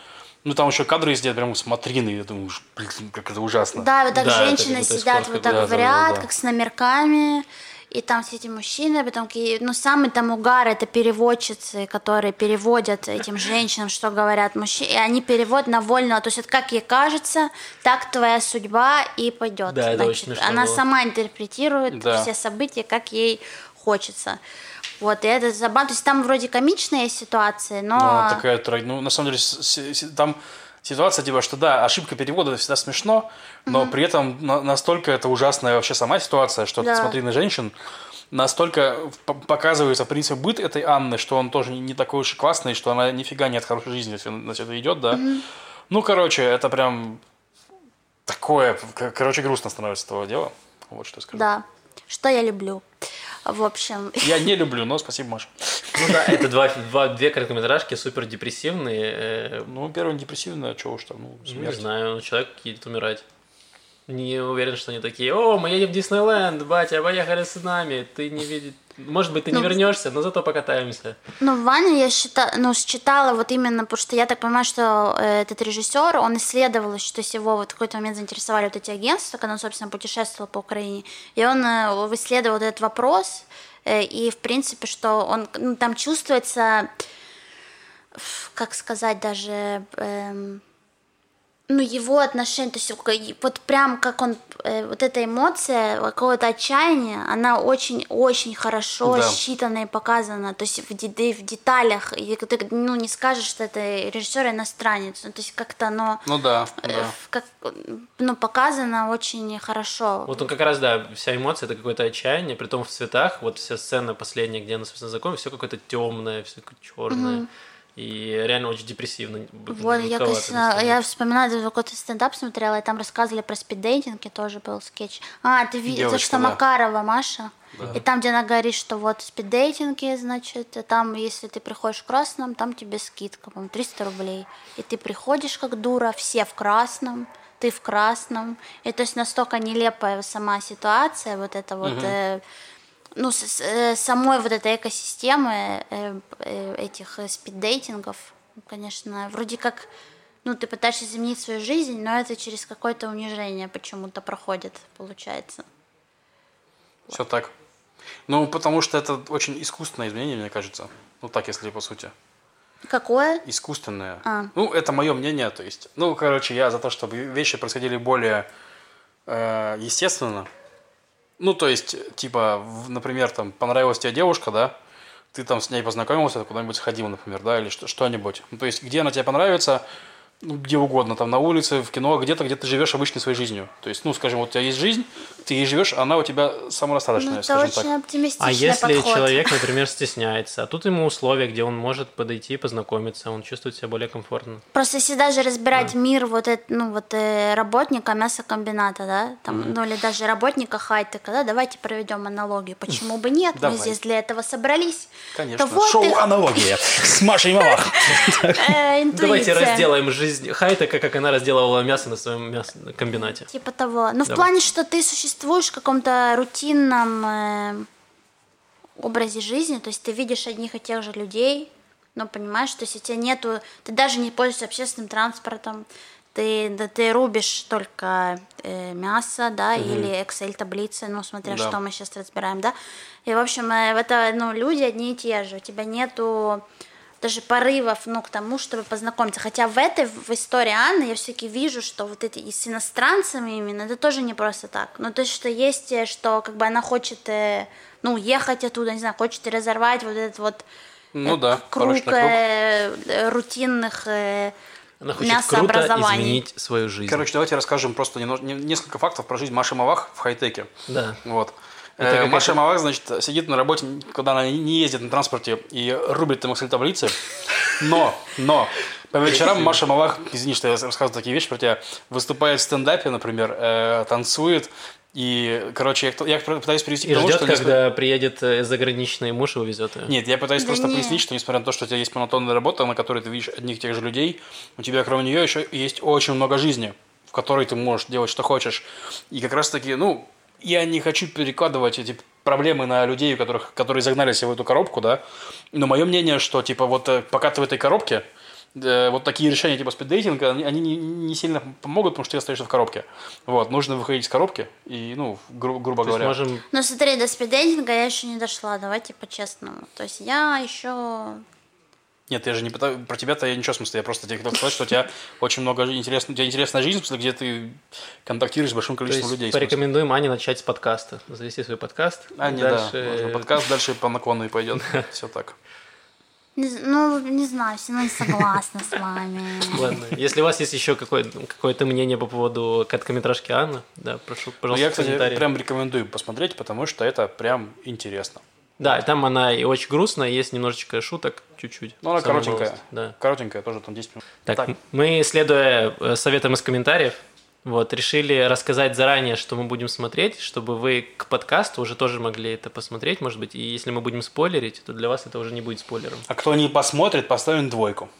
Ну, там еще кадры сделать прям смотрины. Я думаю, блин, как это ужасно. Да, вот так Да, это женщины какой-то сидят эскорт вот так в Да, да, ряд, да, да. как с номерками, и там все эти мужчины, потом какие, ну самый там угар это переводчицы, которые переводят этим женщинам, что говорят мужчины, и они переводят на вольного, то есть это как ей кажется, так твоя судьба и пойдет. Да, это очень смешно она было. сама интерпретирует Да. все события, как ей хочется. Вот, и это забавно. То есть там вроде комичные ситуации, но... Но она такая, трой- ну, на самом деле, там ситуация, типа, что да, ошибка перевода это всегда смешно, но при этом на- настолько это ужасная вообще сама ситуация, что Да. смотри на женщин, настолько показывается, в принципе, быт этой Анны, что он тоже не- такой уж и классный, что она нифига не от хорошей жизни, на все это идет, да. Ну, короче, это прям такое, короче, грустно становится этого дела. Вот что я скажу. Да, что я люблю. В общем, Я не люблю, но спасибо, Маша. Ну да, это два, два, две короткометражки супер депрессивные. э, Ну, первый депрессивный, а чего уж там, ну, Ну, Не знаю, человек едет умирать. Не уверен, что они такие, о, мы едем в Диснейленд, батя, поехали с нами. Ты не видишь... Может быть, ты не Ну, вернешься, но зато покатаемся. Ну, Ваня я считала, ну, считала вот именно, потому что я так понимаю, что э, этот режиссер, он исследовал, что его вот в какой-то момент заинтересовали вот эти агентства, когда он, собственно, путешествовал по Украине, и он э, исследовал этот вопрос, э, и, в принципе, что он, ну, там чувствуется, как сказать, даже... эм, ну, его отношение, то есть вот прям как он, э, вот эта эмоция какого-то отчаяния, она очень-очень хорошо Да. считана и показана, то есть в, де- в деталях, и ты, ну, не скажешь, что это режиссер иностранец, ну, то есть как-то оно Ну да, э, да. как, ну, показано очень хорошо. Вот он как раз, да, вся эмоция это какое-то отчаяние, при том в цветах, вот вся сцена последняя, где она, собственно, знакомит, все какое-то темное, все черное. И реально очень депрессивно. Вот, я, конечно, я вспоминаю, какой-то стендап смотрела, и там рассказывали про спиддейтинг, и тоже был скетч. А, ты видел, что да. Макарова, Маша? Да. И там, где она говорит, что вот спиддейтинги, значит, там, если ты приходишь в красном, там тебе скидка, по 300 рублей. И ты приходишь как дура, все в красном, ты в красном. И то есть настолько нелепая сама ситуация, вот это вот... Угу. Э, ну, с, э, самой вот этой экосистемы э, э, этих спиддейтингов, конечно, вроде как, ну, ты пытаешься изменить свою жизнь, но это через какое-то унижение почему-то проходит, получается. Все так. Ну, потому что это очень искусственное изменение, мне кажется. Ну, так, если по сути. Какое? Искусственное. А. Ну, это мое мнение, то есть. Ну, короче, я за то, чтобы вещи происходили более э, естественно. Ну, то есть, типа, например, там, понравилась тебе девушка, да, ты там с ней познакомился, куда-нибудь сходил, например, да, или что-нибудь. Ну, то есть, где она тебе понравится, ну, где угодно, там на улице, в кино, где-то, где ты живешь обычной своей жизнью. То есть, ну, скажем, вот у тебя есть жизнь, ты ей живешь, она у тебя самодостаточная, ну, скажем очень так. оптимистичный А если подход. человек, например, стесняется, а тут ему условия, где он может подойти, познакомиться, он чувствует себя более комфортно. Просто если даже разбирать да. мир вот это, ну вот э, работника мясокомбината, да, там, mm-hmm. ну или даже работника хайтека, да, давайте проведем аналогию. Почему бы нет? Давай. Мы здесь для этого собрались. Конечно. Вот Шоу их... аналогия с Машей Малах. Э, давайте разделаем жизнь хайтека, как она разделывала мясо на своем мясокомбинате. Типа того. Ну в плане, что ты существуешь в каком-то рутинном э, образе жизни, то есть ты видишь одних и тех же людей, но понимаешь, что если тебя нету, ты даже не пользуешься общественным транспортом, ты, да, ты рубишь только э, мясо, да, угу. или Excel таблицы, ну, смотря да. что мы сейчас разбираем, да. И, в общем, э, это, ну, люди одни и те же. У тебя нету даже порывов, ну, к тому, чтобы познакомиться. Хотя в этой, в истории Анны я все-таки вижу, что вот эти и с иностранцами именно, это тоже не просто так. Ну, то есть, что есть, э, что как бы она хочет, э, ну, уехать оттуда, не знаю, хочет разорвать вот этот вот ну, да, круг э, рутинных она хочет круто изменить свою жизнь. Короче, давайте расскажем просто несколько фактов про жизнь Маши Мавах в хай-теке. Да. Вот. Это Маша Мавак, значит, сидит на работе, когда она не ездит на транспорте и рубит там Excel таблицы. Но, но, по вечерам Маша Мавах, извини, что я рассказываю такие вещи про тебя, выступает в стендапе, например, э, танцует, и, короче, я, я пытаюсь привести и к тому, ждет, что... когда несмотря... приедет э, заграничный муж и увезет ее. Нет, я пытаюсь да просто нет. пояснить, что несмотря на то, что у тебя есть монотонная работа, на которой ты видишь одних и тех же людей, у тебя кроме нее еще есть очень много жизни, в которой ты можешь делать, что хочешь. И как раз таки, ну, я не хочу перекладывать эти проблемы на людей, у которых, которые загнали себя в эту коробку, да. Но мое мнение, что, типа, вот э, пока ты в этой коробке, э, вот такие решения типа спиддейтинга, они, они не, не сильно помогут, потому что ты остаешься в коробке. Вот, нужно выходить из коробки и, ну, гру- грубо То говоря. Можем... Ну, смотри, до спиддейтинга я еще не дошла, давайте по-честному. То есть я еще нет, я же не пытаюсь... Про тебя-то я ничего смысла. Я просто тебе хотел сказать, что у тебя очень много интересных... У тебя интересная жизнь, в смысле, где ты контактируешь с большим количеством То есть людей. Порекомендуем Ане начать с подкаста. Завести свой подкаст. А, не, дальше... да. Подкаст дальше по наклону и пойдет. Все так. ну, не знаю, все равно не согласна с вами. Ладно, если у вас есть еще какое- какое-то мнение по поводу короткометражки Анны, да, прошу, Ну, пожалуйста, я, кстати, прям рекомендую посмотреть, потому что это прям интересно. Да, там она и очень грустная, есть немножечко шуток, чуть-чуть. Ну, она коротенькая. малость, Да. Коротенькая, тоже там 10 минут. Так, мы, следуя э, советам из комментариев, вот, решили рассказать заранее, что мы будем смотреть, чтобы вы к подкасту уже тоже могли это посмотреть, может быть, и если мы будем спойлерить, то для вас это уже не будет спойлером. А кто не посмотрит, поставим двойку.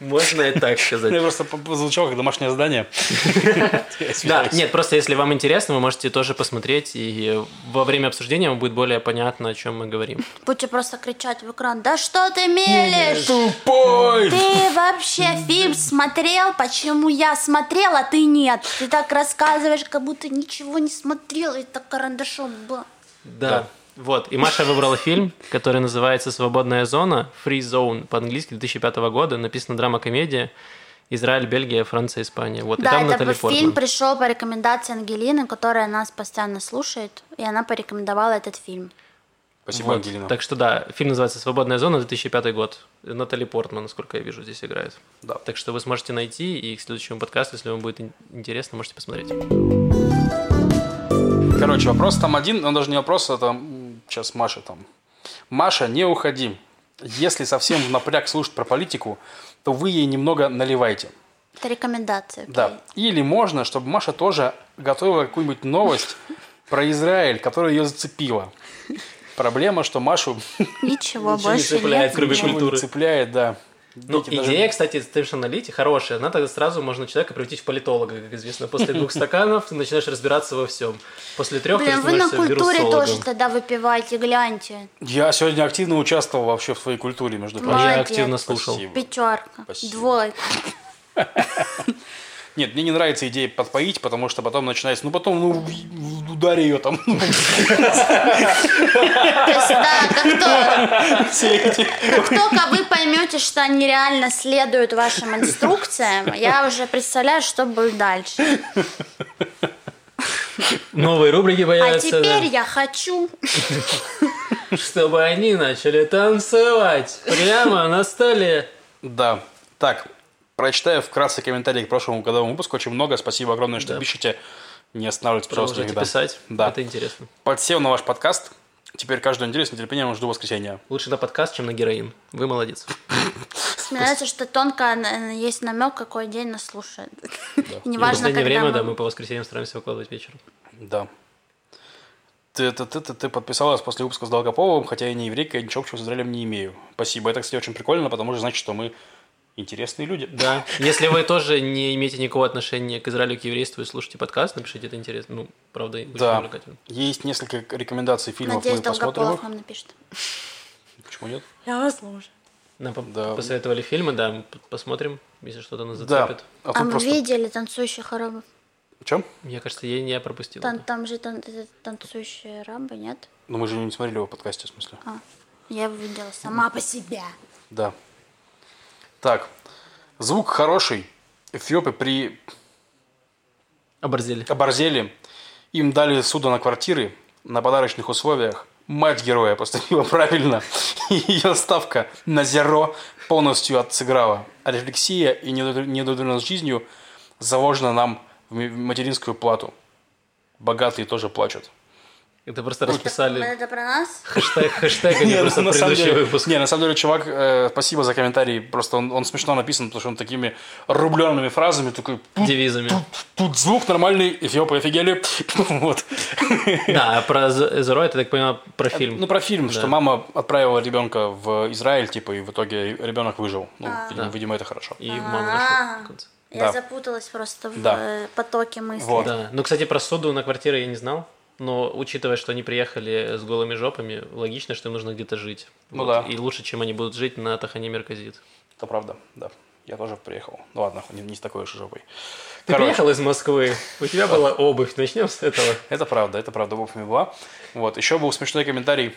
Можно и так сказать. Я просто звучал как домашнее задание. Да, нет, просто если вам интересно, вы можете тоже посмотреть, и во время обсуждения вам будет более понятно, о чем мы говорим. Будете просто кричать в экран, да что ты мелешь? Тупой! Ты вообще фильм смотрел? Почему я смотрела, а ты нет? Ты так рассказываешь, как будто ничего не смотрел, и так карандашом было. Да. Вот, и Маша выбрала фильм, который называется «Свободная зона», «Free Zone» по-английски 2005 года, написана драма-комедия, Израиль, Бельгия, Франция, Испания. Вот, да, и там это Натали фильм Портман. пришел по рекомендации Ангелины, которая нас постоянно слушает, и она порекомендовала этот фильм. Спасибо, Вот. Ангелина. Так что да, фильм называется «Свободная зона», 2005 год. Натали Портман, насколько я вижу, здесь играет. Да. Так что вы сможете найти, и к следующему подкасту, если вам будет ин- интересно, можете посмотреть. Короче, вопрос там один, он даже не вопрос, это м, сейчас Маша там. Маша, не уходи. Если совсем в напряг слушать про политику, то вы ей немного наливайте. Это рекомендация. Да. Или можно, чтобы Маша тоже готовила какую-нибудь новость про Израиль, которая ее зацепила. Проблема, что Машу Ничего не больше цепляет, нет. кроме ничего. культуры. цепляет, да. Ну, Дети даже- идея, кстати, совершенно лить хорошая. Она тогда сразу можно человека превратить в политолога, как известно. После двух стаканов ты начинаешь разбираться во всем. После трех ты Блин, вы на культуре тоже тогда выпиваете, гляньте. Я сегодня активно участвовал вообще в своей культуре, между прочим. я активно слушал. Пятерка, двойка. Нет, мне не нравится идея подпоить, потому что потом начинается, ну потом, ну, ударь ее там. То есть, да, как, только вы поймете, что они реально следуют вашим инструкциям, я уже представляю, что будет дальше. Новые рубрики А появятся. теперь я хочу. Чтобы они начали танцевать прямо на столе. Да. Так, прочитаю вкратце комментарии к прошлому годовому выпуску. Очень много. Спасибо огромное, что Да. пишете. Не останавливайтесь, пожалуйста, Продолжайте никогда. писать. Да. Это интересно. Подсел на ваш подкаст. Теперь каждую неделю с нетерпением жду воскресенья. Лучше на подкаст, чем на героин. Вы молодец. Мне нравится, что тонко э, есть намек, какой день нас слушает. В неважно, последнее когда время, да, мы- по воскресеньям стараемся выкладывать вечером. Да. Ты, ты, ты, ты, ты подписалась после выпуска с Долгополовым, хотя я не еврейка, и ничего общего с Израилем не имею. Спасибо. Это, кстати, очень прикольно, потому что значит, что мы интересные люди. Да. Если вы тоже не имеете никакого отношения к Израилю, к еврейству и слушаете подкаст, напишите, это интересно. Ну, правда, очень Да. увлекательно. Есть несколько рекомендаций фильмов, Надеюсь, мы посмотрим их. нам напишет. Почему нет? Я вас слушаю. Нам Да. посоветовали фильмы, да, посмотрим, если что-то нас Да. зацепит. А А тут мы просто... видели танцующих арабов? В чем? Мне кажется, я не пропустил. Там, это. там же тан- э, танцующие арабы, нет? Ну, мы же не смотрели его в подкасте, в смысле. А, я его видела сама по себе. Да. Так. Звук хороший. Эфиопы при Оборзели. оборзели. Им дали суда на квартиры на подарочных условиях. Мать героя поступила правильно. И ее ставка на зеро полностью отсыграла. А рефлексия и неудовлетворенность жизнью заложена нам в материнскую плату. Богатые тоже плачут. Это просто расписали это про нас? хэштег, хэштег, а не просто на самом предыдущий деле, выпуск. не, на самом деле, чувак, э, спасибо за комментарий. Просто он, он смешно написан, потому что он такими рубленными фразами такой... Тут, Девизами. тут, тут звук нормальный, эфиопы офигели. Вот. Да, а про Зеро, это, так понимаю, про фильм. Ну, про фильм, Да. что мама отправила ребенка в Израиль, типа, и в итоге ребенок выжил. Ну, видимо, Да. видимо, это хорошо. И маму нашел А, в конце. Я Да. запуталась просто в Да. э, потоке мыслей. Вот. Да. Ну, кстати, про суду на квартиры я не знал. Но учитывая, что они приехали с голыми жопами, логично, что им нужно где-то жить. Ну Вот. да. И лучше, чем они будут жить на Тахане Мерказит. Это правда, да. Я тоже приехал. Ну ладно, не, не с такой уж жопой. Ты Короче, приехал из Москвы, у тебя была обувь, начнем с этого. Это правда, это правда, обувь не была. Вот, еще был смешной комментарий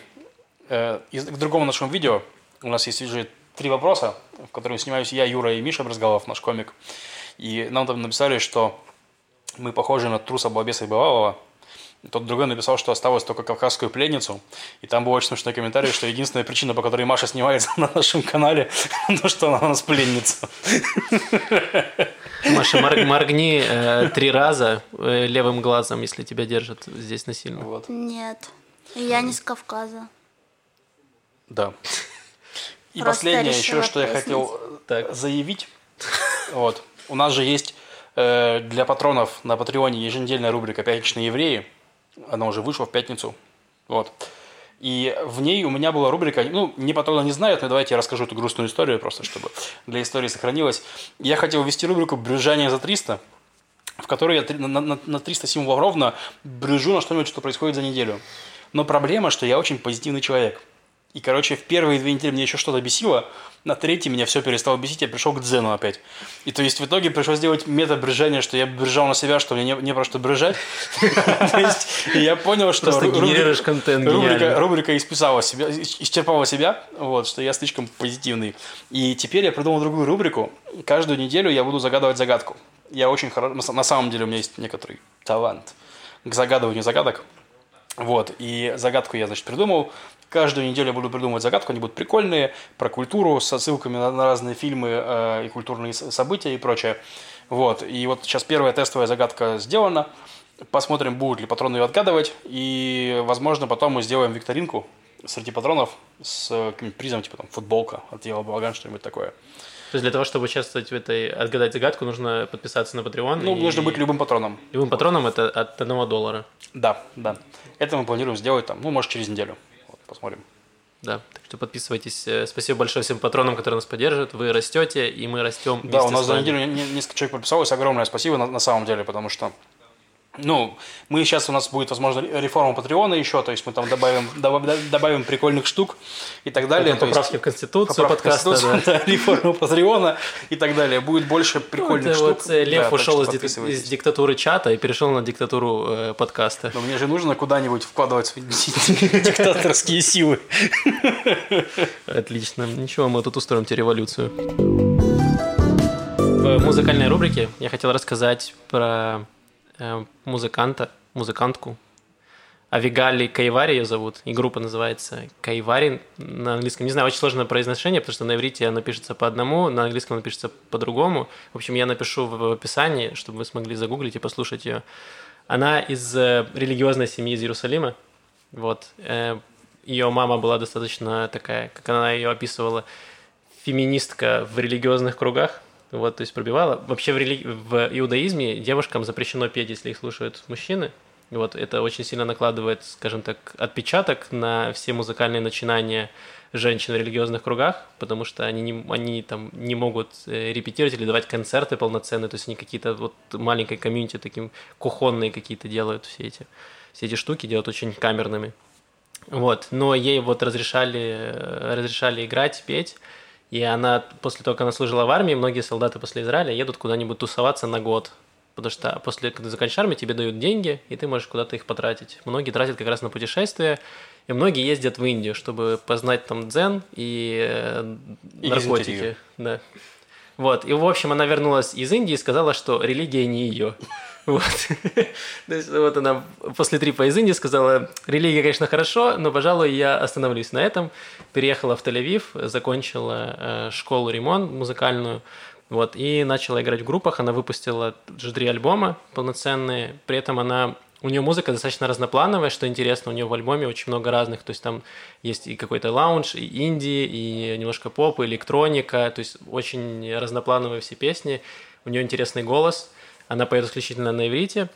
э, из- к другому нашему видео. У нас есть уже три вопроса, в которых снимаюсь я, Юра и Миша Брызгалов, наш комик. И нам там написали, что мы похожи на труса балбеса и бывалого. Тот другой написал, что осталось только кавказскую пленницу. И там был очень смешной комментарий, что единственная причина, по которой Маша снимается на нашем канале, то, что она у нас пленница. Маша, мор- моргни э, три раза э, левым глазом, если тебя держат здесь насильно. Вот. Нет, я не с Кавказа. Да. И Просто последнее еще, что я пояснить. хотел э, Так. заявить. Вот. У нас же есть э, для патронов на Патреоне еженедельная рубрика «Пятничные евреи». Она уже вышла в пятницу. Вот. И в ней у меня была рубрика, ну, не патроны не знают, но давайте я расскажу эту грустную историю просто, чтобы для истории сохранилась. Я хотел ввести рубрику «Брюзжание за 300», в которой я на, на- на 300 символов ровно брюжу на что-нибудь, что происходит за неделю. Но проблема, что я очень позитивный человек. И, короче, в первые две недели меня еще что-то бесило, на третьей меня все перестало бесить, я пришел к дзену опять. И то есть в итоге пришлось сделать метод брюзжания, что я брюзжал на себя, что мне не, не про что брюзжать. То есть я понял, что рубрика исписала себя, исчерпала себя, вот, что я слишком позитивный. И теперь я придумал другую рубрику. Каждую неделю я буду загадывать загадку. Я очень хорошо... На самом деле у меня есть некоторый талант к загадыванию загадок. Вот, и загадку я, значит, придумал. Каждую неделю буду придумывать загадку, они будут прикольные, про культуру, со ссылками на, на разные фильмы э, и культурные события и прочее. Вот, и вот сейчас первая тестовая загадка сделана. Посмотрим, будут ли патроны ее отгадывать. И, возможно, потом мы сделаем викторинку среди патронов с э, каким-нибудь призом, типа там футболка от Ева Балаган, что-нибудь такое. То есть для того, чтобы участвовать в этой отгадать загадку, нужно подписаться на Patreon. Ну, и- нужно быть любым патроном. Любым патроном это от одного доллара. Да, да. Это мы планируем сделать там, ну, может, через неделю. Вот, посмотрим. Да, так что подписывайтесь. Э, Спасибо большое всем патронам, которые нас поддерживают. Вы растете, и мы растем Да, у нас за неделю не- не- несколько человек подписалось. Огромное спасибо на, на самом деле, потому что ну, мы сейчас у нас будет, возможно, реформа Патреона еще, то есть мы там добавим, добав- добавим прикольных штук и так далее. Это то есть поправки в Конституцию поправки. Конституцию, да. да, реформа Патреона и так далее. Будет больше Ну, прикольных это штук. вот э, Лев Да, ушел из, из диктатуры чата и перешел на диктатуру э, подкаста. Но мне же нужно куда-нибудь вкладывать свои диктаторские силы. Отлично. Ничего, мы тут устроим тебе революцию. В музыкальной рубрике я хотел рассказать про музыканта, музыкантку. Авигали Кайвари ее зовут, и группа называется Кайвари на английском. Не знаю, очень сложное произношение, потому что на иврите оно пишется по одному, на английском оно пишется по-другому. В общем, я напишу в в описании, чтобы вы смогли загуглить и послушать ее. Она из э, религиозной семьи из Иерусалима. Вот. Э, Ее мама была достаточно такая, как она ее описывала, феминистка в религиозных кругах. Вот, то есть пробивала. Вообще в, рели... в иудаизме девушкам запрещено петь, если их слушают мужчины. Вот, это очень сильно накладывает, скажем так, отпечаток на все музыкальные начинания женщин в религиозных кругах, потому что они, не, они там не могут э, репетировать или давать концерты полноценные, то есть они какие-то вот маленькой комьюнити таким кухонные какие-то делают все эти, все эти штуки, делают очень камерными. Вот, но ей вот разрешали, э, разрешали играть, петь, и она, после того, как она служила в армии, многие солдаты после Израиля едут куда-нибудь тусоваться на год. Потому что после, когда ты заканчиваешь армию, тебе дают деньги, и ты можешь куда-то их потратить. Многие тратят как раз на путешествия, и многие ездят в Индию, чтобы познать там дзен и, э, И наркотики. дизентерию. Да. Вот. И, в общем, она вернулась из Индии и сказала, что религия не ее. Вот. То есть вот она после трипа из Индии сказала, религия, конечно, хорошо, но, пожалуй, я остановлюсь на этом. Переехала в Тель-Авив, закончила э, школу ремонт музыкальную, вот, и начала играть в группах. Она выпустила три альбома полноценные. При этом она у нее музыка достаточно разноплановая, что интересно, у нее в альбоме очень много разных, то есть там есть и какой-то лаунж, и инди, и немножко поп, и электроника, то есть очень разноплановые все песни, у нее интересный голос, она поет исключительно на иврите,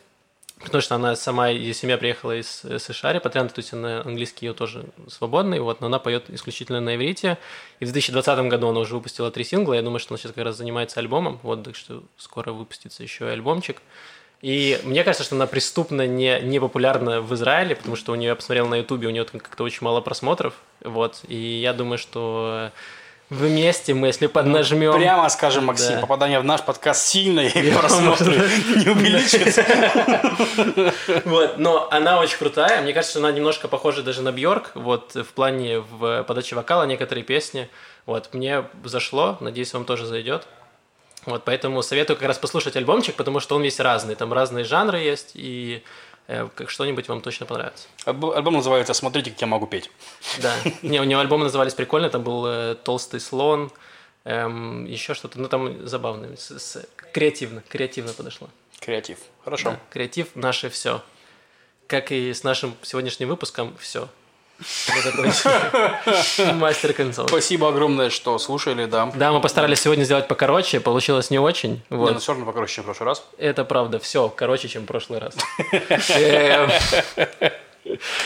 потому что она сама, ее семья приехала из э, США, репатрианты, то есть она английский ее тоже свободный, вот, но она поет исключительно на иврите. И в 2020 году она уже выпустила три сингла, я думаю, что она сейчас как раз занимается альбомом, вот, так что скоро выпустится еще и альбомчик. И мне кажется, что она преступно не, не популярна в Израиле, потому что у нее, я посмотрел на Ютубе, у нее как-то очень мало просмотров, вот, и я думаю, что вместе мы, если поднажмем... Прямо скажем, Максим, Да. попадание в наш подкаст сильно и просмотры не увеличится. Вот, но она очень крутая. Мне кажется, она немножко похожа даже на Бьорк. Вот в плане в подаче вокала некоторые песни. Вот, мне зашло. Надеюсь, вам тоже зайдет. Вот, поэтому советую как раз послушать альбомчик, потому что он весь разный. Там разные жанры есть, и э, что-нибудь вам точно понравится. Альбом альбом называется «Смотрите, как я могу петь». Да. Не, у него альбомы назывались прикольно. Там был э, «Толстый слон», эм, еще что-то. Ну, там забавно. С- с- креативно, креативно подошло. Креатив. Хорошо. Да, креатив наше все. Как и с нашим сегодняшним выпуском все. Мастер концов. Спасибо огромное, что слушали, да. Да, мы постарались сегодня сделать покороче, получилось не очень. Не, Вот. ну все равно покороче, чем в прошлый раз. Это правда, все короче, чем в прошлый раз.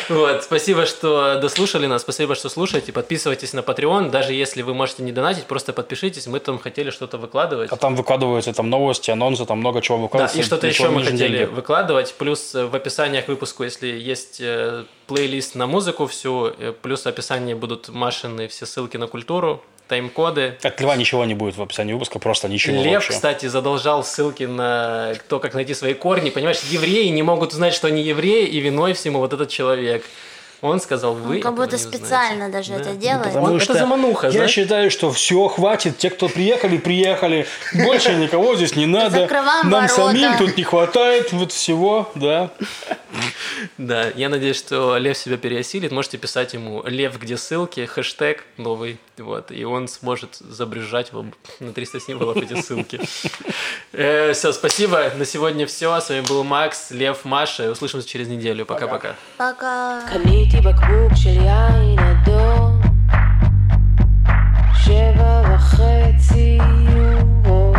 Вот, спасибо, что дослушали нас, спасибо, что слушаете. Подписывайтесь на Patreon, даже если вы можете не донатить, просто подпишитесь. Мы там хотели что-то выкладывать. А там выкладываются там новости, анонсы, там много чего Да, выкладывается. и что-то еще мы хотели деньги. выкладывать. Плюс в описаниях к выпуску, если есть э, плейлист на музыку всю, э, плюс в описании будут машины все ссылки на культуру, тайм-коды. От Льва ничего не будет в описании выпуска, просто ничего Лев, вообще. кстати, задолжал ссылки на то, как найти свои корни. Понимаешь, евреи не могут узнать, что они евреи, и виной всему вот этот человек. Он сказал, вы Он как будто не узнаете». специально даже Да. это Ну, делает. Потому Он- это что замануха, Я знаешь? считаю, что все, хватит. Те, кто приехали, приехали. Больше никого здесь не надо. Закрываем Нам ворота. самим тут не хватает вот всего, да. Да, я надеюсь, что Лев себя переосилит. Можете писать ему «Лев, где ссылки?» хэштег новый, вот, и он сможет забрежать вам на 300 символов эти ссылки. все, спасибо. На сегодня все. С вами был Макс, Лев, Маша. Услышимся через неделю. Пока-пока. Пока. Конечный קניתי בקבוק של יין אדום. שבע וחצי יורו.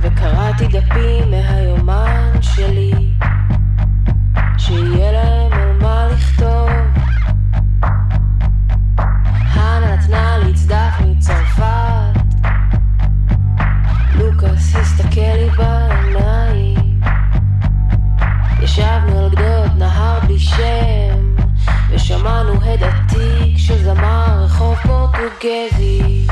וקראתי דפים מהיומן שלי שיהיה להם על מה לכתוב. הנה נתנה מצרפת. לוקאס הסתכל לי בעיניים. ישבנו על גדות נהר בלי שם שמענו הדתי של זמר רחוב פורטוגזי.